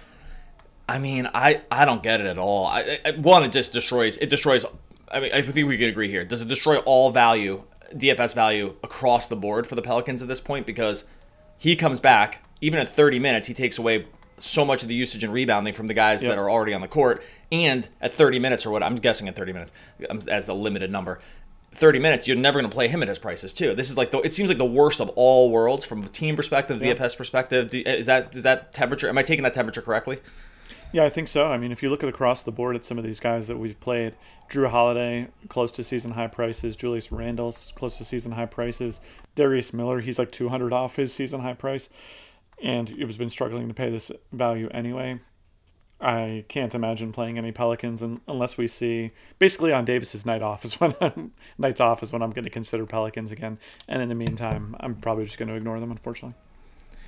Speaker 2: I mean, I, I don't get it at all. I, I, one, it just destroys. It destroys. I mean, I think we can agree here. Does it destroy all value, DFS value across the board for the Pelicans at this point? Because he comes back, even at 30 minutes, he takes away so much of the usage and rebounding from the guys
Speaker 3: Yep.
Speaker 2: that are already on the court. And at 30 minutes, or what I'm guessing at 30 minutes, um, as a limited number. 30 minutes, you're never going to play him at his prices too. This is like the, it seems like the worst of all worlds from a team perspective, DFS perspective. Is that is that temperature? Am I taking that temperature correctly?
Speaker 3: Yeah, I think so. I mean, if you look at across the board at some of these guys that we've played, Jrue Holiday close to season high prices, Julius Randle's close to season high prices, Darius Miller he's like 200 off his season high price, and it was been struggling to pay this value anyway. I can't imagine playing any Pelicans un- unless we see basically on Davis's night off is when I'm, nights off is when I'm going to consider Pelicans again. And in the meantime, I'm probably just going to ignore them, unfortunately.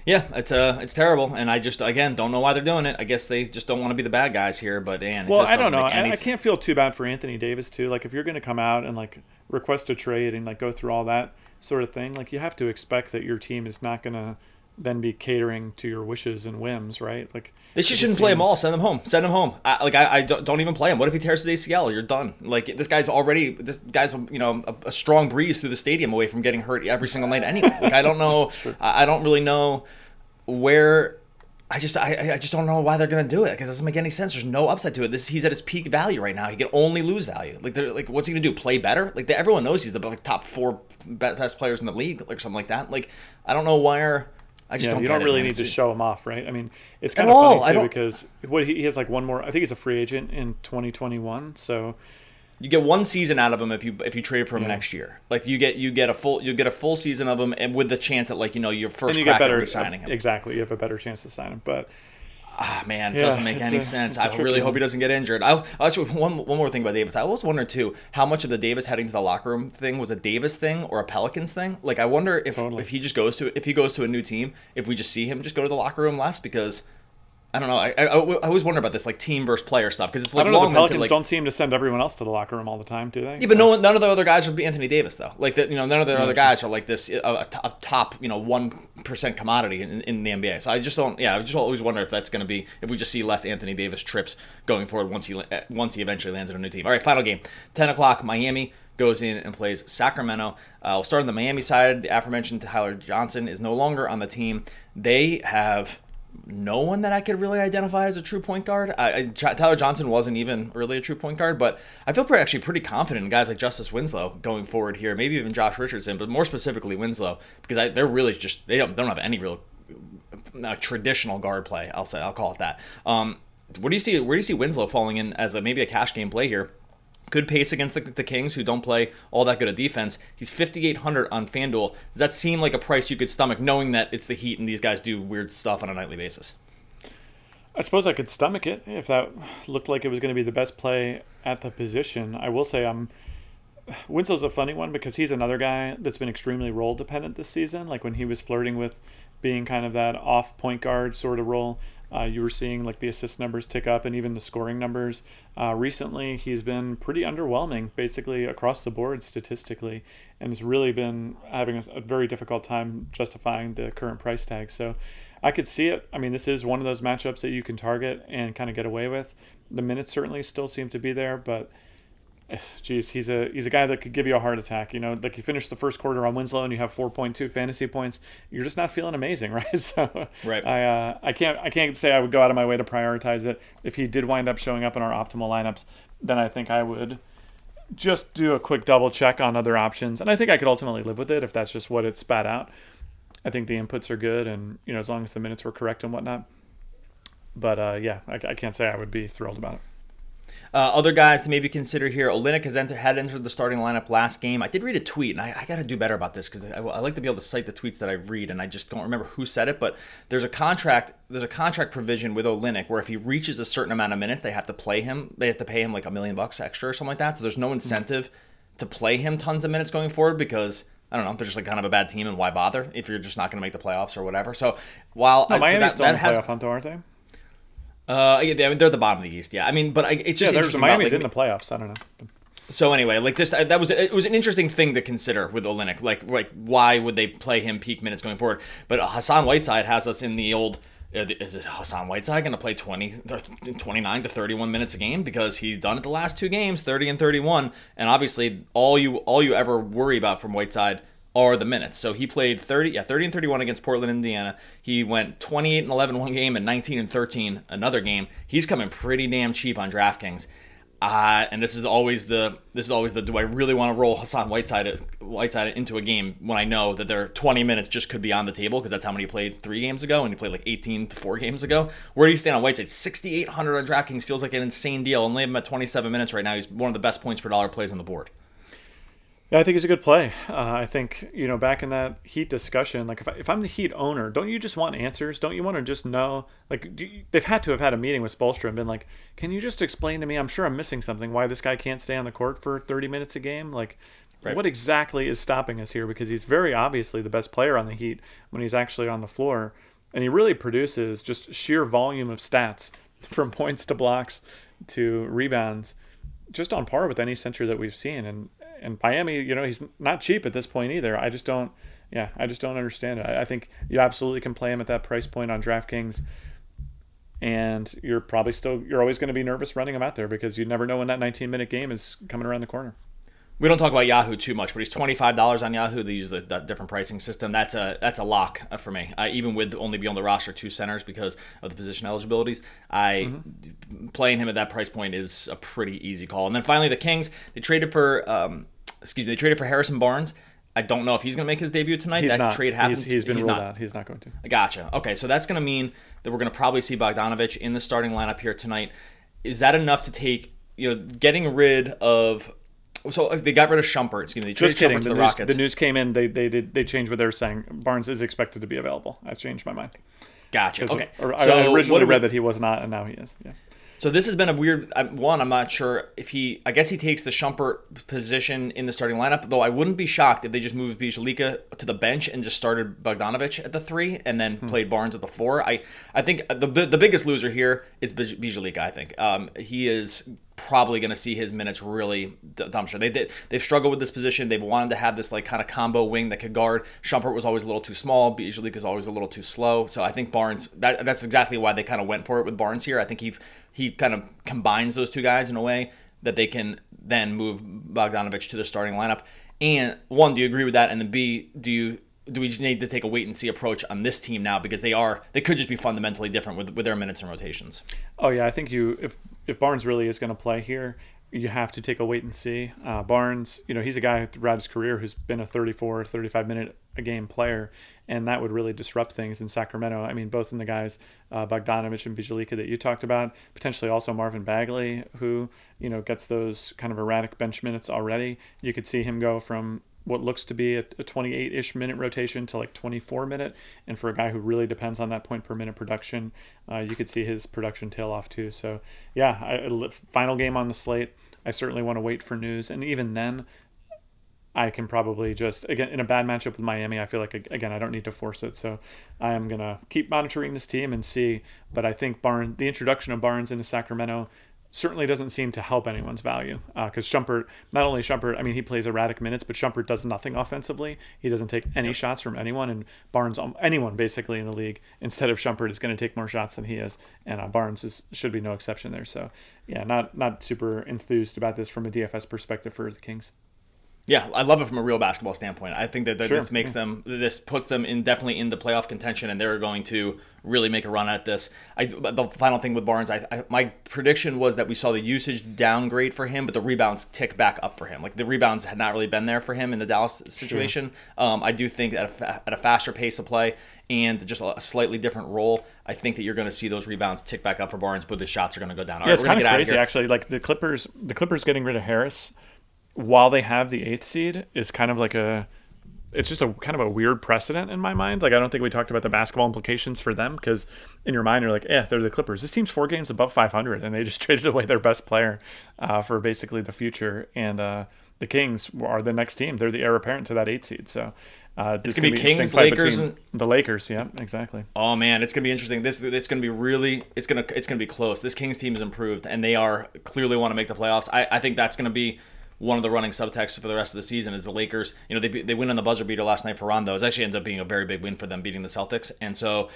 Speaker 2: Yeah, it's uh, it's terrible, and I just again don't know why they're doing it. I guess they just don't want to be the bad guys here. But man,
Speaker 3: Well,
Speaker 2: just
Speaker 3: I don't know.
Speaker 2: any
Speaker 3: I, I can't feel too bad for Anthony Davis too. Like if you're going to come out and like request a trade and like go through all that sort of thing, like you have to expect that your team is not going to then be catering to your wishes and whims, right? Like
Speaker 2: They just shouldn't play him all. Send him home. Send him home. I, like I, I don't, don't even play him. What if he tears his ACL? You're done. Like this guy's already this guy's you know a, a strong breeze through the stadium away from getting hurt every single night anyway. Like I don't know. I, I don't really know where. I just I, I just don't know why they're gonna do it because it doesn't make any sense. There's no upside to it. This he's at his peak value right now. He can only lose value. Like they're like what's he gonna do? Play better? Like everyone knows he's the like, top four best players in the league, like something like that. Like I don't know why where I just
Speaker 3: yeah,
Speaker 2: don't.
Speaker 3: you don't
Speaker 2: it,
Speaker 3: really
Speaker 2: man.
Speaker 3: need to show him off, right? I mean, it's
Speaker 2: At
Speaker 3: kind of
Speaker 2: all, I
Speaker 3: funny too because what he, he has like one more. I think he's a free agent in 2021. So
Speaker 2: You get one season out of him if you if you trade for him
Speaker 3: Yeah.
Speaker 2: next year. Like you get you get a full you get a full season of him, and with the chance that like you know your first
Speaker 3: and you
Speaker 2: crack
Speaker 3: get
Speaker 2: at
Speaker 3: better
Speaker 2: re-signing him.
Speaker 3: Exactly, you have a better chance to sign him. But
Speaker 2: Ah, man, it
Speaker 3: Yeah,
Speaker 2: doesn't make any
Speaker 3: a-
Speaker 2: sense.
Speaker 3: I a
Speaker 2: I
Speaker 3: tricky
Speaker 2: really hope
Speaker 3: one.
Speaker 2: he doesn't get injured. I actually one one more thing about Davis. I always wondered too how much of the Davis heading to the locker room thing was a Davis thing or a Pelicans thing. Like I wonder if
Speaker 3: Totally.
Speaker 2: if he just goes to if he goes to a new team, if we just see him just go to the locker room less because. I don't know. I, I, I always wonder about this, like team versus player stuff, because it's like
Speaker 3: I don't know. The Pelicans
Speaker 2: like,
Speaker 3: don't seem to send everyone else to the locker room all the time, do they?
Speaker 2: Yeah, but no none of the other guys would be Anthony Davis though. Like that, you know, none of the other guys are like this uh, a, a top, you know, one percent commodity in, in the NBA. So I just don't. Yeah, I just always wonder if that's going to be if we just see less Anthony Davis trips going forward once he uh, once he eventually lands in a new team. All right, final game, ten o'clock. Miami goes in and plays Sacramento. Uh, we'll start on the Miami side. The aforementioned Tyler Johnson is no longer on the team. They have no one that I could really identify as a true point guard. I, I, Tyler Johnson wasn't even really a true point guard, but I feel pretty, actually pretty confident in guys like Justice Winslow going forward here. Maybe even Josh Richardson, but more specifically Winslow because I, they're really just they don't they don't have any real uh, traditional guard play. I'll say I'll call it that. Um, what do you see? Where do you see Winslow falling in as a maybe a cash game play here? Good pace against the, the Kings, who don't play all that good at defense. He's 5,800 on FanDuel. Does that seem like a price you could stomach, knowing that it's the Heat and these guys do weird stuff on a nightly basis?
Speaker 3: I suppose I could stomach it if that looked like it was going to be the best play at the position. I will say I'm Winslow's a funny one because he's another guy that's been extremely role dependent this season. Like when he was flirting with being kind of that off point guard sort of role, uh, you were seeing like the assist numbers tick up and even the scoring numbers. Uh, recently, he's been pretty underwhelming, basically across the board statistically, and has really been having a, a very difficult time justifying the current price tag. So. I could see it. I mean, this is one of those matchups that you can target and kind of get away with. The minutes certainly still seem to be there, but geez, he's a he's a guy that could give you a heart attack. You know, like you finish the first quarter on Winslow and you have 4.2 fantasy points, you're just not feeling amazing, right? So,
Speaker 2: Right.
Speaker 3: I uh, I can't I can't say I would go out of my way to prioritize it. If he did wind up showing up in our optimal lineups, then I think I would just do a quick double check on other options, and I think I could ultimately live with it if that's just what it spat out. I think the inputs are good, and you know, as long as the minutes were correct and whatnot. But uh, yeah, I, I can't say I would be thrilled about it.
Speaker 2: Uh, other guys to maybe consider here. Olynyk has entered, had entered the starting lineup last game. I did read a tweet, and I, I got to do better about this because I, I like to be able to cite the tweets that I read, and I just don't remember who said it. But there's a contract, there's a contract provision with Olynyk where if he reaches a certain amount of minutes, they have to play him. They have to pay him like a million bucks extra or something like that. So there's no incentive to play him tons of minutes going forward because. I don't know. They're just like kind of a bad team, and why bother if you're just not going to make the playoffs or whatever. So while
Speaker 3: No,
Speaker 2: say
Speaker 3: Miami's
Speaker 2: that,
Speaker 3: still
Speaker 2: that
Speaker 3: in the
Speaker 2: has,
Speaker 3: playoff hunt, aren't they?
Speaker 2: Uh, yeah, they're, they're the bottom of the East. Yeah, I mean, but I, it's
Speaker 3: Yeah,
Speaker 2: just
Speaker 3: there's
Speaker 2: interesting. about,
Speaker 3: Miami's
Speaker 2: like,
Speaker 3: in the playoffs. I don't know.
Speaker 2: so anyway, like this, that was it was an interesting thing to consider with Olynyk. Like, like why would they play him peak minutes going forward? But Hassan Whiteside has us in the old. uh, Is it Hassan Whiteside going to play 20, 29 to 31 minutes a game because he's done it the last two games, 30 and 31, and obviously all you all you ever worry about from Whiteside are the minutes. So he played 30, yeah, 30 and 31 against Portland, Indiana. He went 28 and 11 one game and 19 and 13 another game. He's coming pretty damn cheap on DraftKings. Uh, and this is always the this is always the do I really want to roll Hassan Whiteside Whiteside into a game when I know that their 20 minutes just could be on the table because that's how many he played three games ago and he played like 18 to four games ago. Where do you stand on Whiteside? 6,800 on DraftKings feels like an insane deal. Leave him at 27 minutes right now. He's one of the best points per dollar plays on the board.
Speaker 3: Yeah, I think it's a good play. Uh, I think you know back in that Heat discussion, like if, I, if I'm the Heat owner, don't you just want answers? Don't you want to just know? Like you, they've had to have had a meeting with Spoelstra and been like, "Can you just explain to me? I'm sure I'm missing something. Why this guy can't stay on the court for 30 minutes a game? Like,
Speaker 2: Right.
Speaker 3: what exactly is stopping us here? Because he's very obviously the best player on the Heat when he's actually on the floor, and he really produces just sheer volume of stats from points to blocks to rebounds just on par with any center that we've seen. And and Miami, you know, he's not cheap at this point either. I just don't, yeah, I just don't understand it. I, I think you absolutely can play him at that price point on DraftKings, and you're probably still you're always going to be nervous running him out there because you never know when that 19 minute game is coming around the corner.
Speaker 2: We don't talk about Yahoo too much, but he's twenty five dollars on Yahoo. They use the, the different pricing system. That's a that's a lock uh, for me. I, even with only being on the roster two centers because of the position eligibilities, I playing him at that price point is a pretty easy call. And then finally, the Kings they traded for um, excuse me they traded for Harrison Barnes. I don't know if he's going to make his debut tonight.
Speaker 3: He's
Speaker 2: that
Speaker 3: not.
Speaker 2: trade happened.
Speaker 3: He's, he's been
Speaker 2: he's
Speaker 3: ruled
Speaker 2: not.
Speaker 3: out. He's not going to.
Speaker 2: Gotcha. Okay, so that's going to mean that we're going to probably see Bogdanovic in the starting lineup here tonight. Is that enough to take, you know, getting rid of. So uh, they got rid of Shumpert. Excuse me. They
Speaker 3: Just kidding.
Speaker 2: Shumpert
Speaker 3: The news, the news came in. They they did they changed what they were saying. Barnes is expected to be available. I changed my mind.
Speaker 2: Gotcha. Okay.
Speaker 3: I-
Speaker 2: so
Speaker 3: I originally
Speaker 2: do we-
Speaker 3: read that he was not, and now he is. Yeah.
Speaker 2: So this has been a weird one. I'm not sure if he. I guess he takes the Shumpert position in the starting lineup. Though I wouldn't be shocked if they just moved Bjelica to the bench and just started Bogdanovic at the three and then played Barnes at the four. I I think the the, the biggest loser here is Bij- Bjelica. I think um, he is probably going to see his minutes really d- dumpster. They they they've struggled with this position. They've wanted to have this like kind of combo wing that could guard. Shumpert was always a little too small. Bjelica is always a little too slow. So I think Barnes. That that's exactly why they kind of went for it with Barnes here. I think he he kind of combines those two guys in a way that they can then move Bogdanovic to the starting lineup. And one, do you agree with that? And then B, do you do we need to take a wait and see approach on this team now because they are they could just be fundamentally different with with their minutes and rotations.
Speaker 3: Oh yeah, I think you if if Barnes really is going to play here, you have to take a wait and see. Uh, Barnes, you know, he's a guy throughout his career who's been a 34, 35 minute a game player, and that would really disrupt things in Sacramento. I mean, both in the guys uh, Bogdanovic and Bjelica that you talked about, potentially also Marvin Bagley, who you know gets those kind of erratic bench minutes already. You could see him go from what looks to be a, a 28-ish minute rotation to like 24 minute and for a guy who really depends on that point per minute production uh, you could see his production tail off too so yeah I, final game on the slate i certainly want to wait for news and even then I can probably just again in a bad matchup with Miami. I feel like again I don't need to force it, so I am gonna keep monitoring this team and see. But I think Barnes, the introduction of Barnes into Sacramento, certainly doesn't seem to help anyone's value because Shumpert, not only Shumpert, I mean he plays erratic minutes, but Shumpert does nothing offensively. He doesn't take any shots from anyone, and Barnes, anyone basically in the league, instead of Shumpert, is going to take more shots than he is, and uh, Barnes is, should be no exception there. So yeah, not not super enthused about this from a DFS perspective for the Kings.
Speaker 2: Yeah, I love it from a real basketball standpoint. I think that, that
Speaker 3: Sure,
Speaker 2: this makes them, this puts them in definitely into playoff contention, and they're going to really make a run at this. I, the final thing with Barnes, I, I, my prediction was that we saw the usage downgrade for him, but the rebounds tick back up for him. Like the rebounds had not really been there for him in the Dallas situation. Um, I do think at a, at a faster pace of play and just a slightly different role, I think that you're going to see those rebounds tick back up for Barnes, but the shots are going to go down. All
Speaker 3: Yeah,
Speaker 2: right,
Speaker 3: it's kind of crazy actually. Like the Clippers, the Clippers getting rid of Harris while they have the eighth seed is kind of like a. It's just a kind of a weird precedent in my mind. Like I don't think we talked about the basketball implications for them because in your mind you're like, yeah, they're the Clippers. This team's four games above 500, and they just traded away their best player uh, for basically the future. And uh, the Kings are the next team. They're the heir apparent to that eight seed. So. Uh, this
Speaker 2: gonna be
Speaker 3: an interesting
Speaker 2: Kings, Lakers,
Speaker 3: between the Lakers. Yeah, exactly.
Speaker 2: Oh man, it's gonna be interesting. This it's gonna be really it's gonna it's gonna be close. This Kings team is improved, and they are clearly want to make the playoffs. I, I think that's gonna be one of the running subtexts for the rest of the season. Is the Lakers? You know they they win on the buzzer beater last night for Rondo. It actually ends up being a very big win for them beating the Celtics, and so.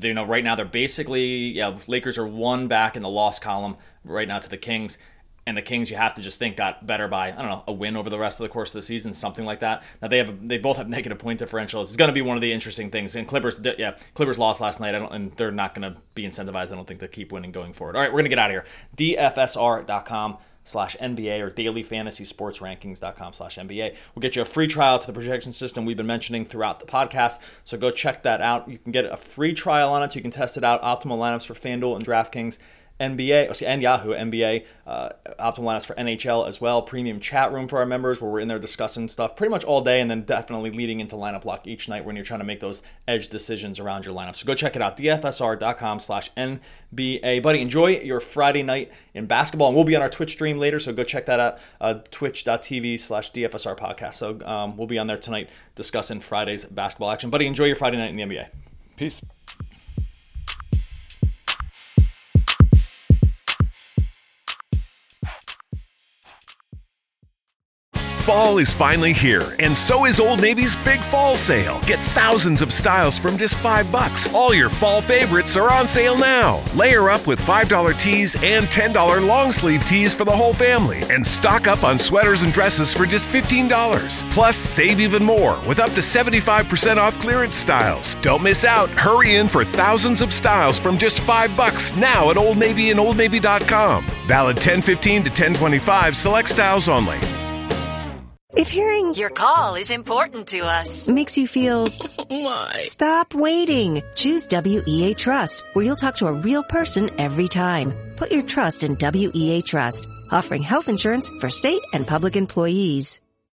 Speaker 2: You know, right now they're basically yeah. Lakers are one back in the loss column right now to the Kings, and the Kings you have to just think got better by I don't know a win over the rest of the course of the season, something like that. Now they have they both have negative point differentials. It's going to be one of the interesting things. And Clippers, yeah, Clippers lost last night, I don't, and they're not going to be incentivized. I don't think to keep winning going forward. All right, we're going to get out of here. DFSR.com slash NBA or dailyfantasysportsrankings.com slash NBA. We'll get you a free trial to the projection system we've been mentioning throughout the podcast. So go check that out. You can get a free trial on it so you can test it out. Optimal lineups for FanDuel and DraftKings. NBA excuse- and Yahoo NBA, uh, optimal lineups for NHL as well. Premium chat room for our members where we're in there discussing stuff pretty much all day, and then definitely leading into lineup lock each night when you're trying to make those edge decisions around your lineup. So go check it out, dfsr.com slash NBA. Buddy, enjoy your Friday night in basketball, and we'll be on our Twitch stream later. So go check that out, uh, twitch.tv/dfsr podcast. So um, we'll be on there tonight discussing Friday's basketball action. Buddy, enjoy your Friday night in the NBA.
Speaker 3: Peace.
Speaker 1: Fall is finally here, and so is Old Navy's Big Fall Sale. Get thousands of styles from just five bucks. All your fall favorites are on sale now. Layer up with $5 tees and $10 long sleeve tees for the whole family, and stock up on sweaters and dresses for just $15. Plus, save even more with up to 75% off clearance styles. Don't miss out. Hurry in for thousands of styles from just five bucks now at Old Navy and OldNavy.com. Valid 1015 to 1025, select styles only.
Speaker 4: If hearing
Speaker 5: Your call is important to us.
Speaker 4: makes you feel
Speaker 6: Why?
Speaker 4: Stop waiting. Choose WEA Trust, where you'll talk to a real person every time. Put your trust in WEA Trust, offering health insurance for state and public employees.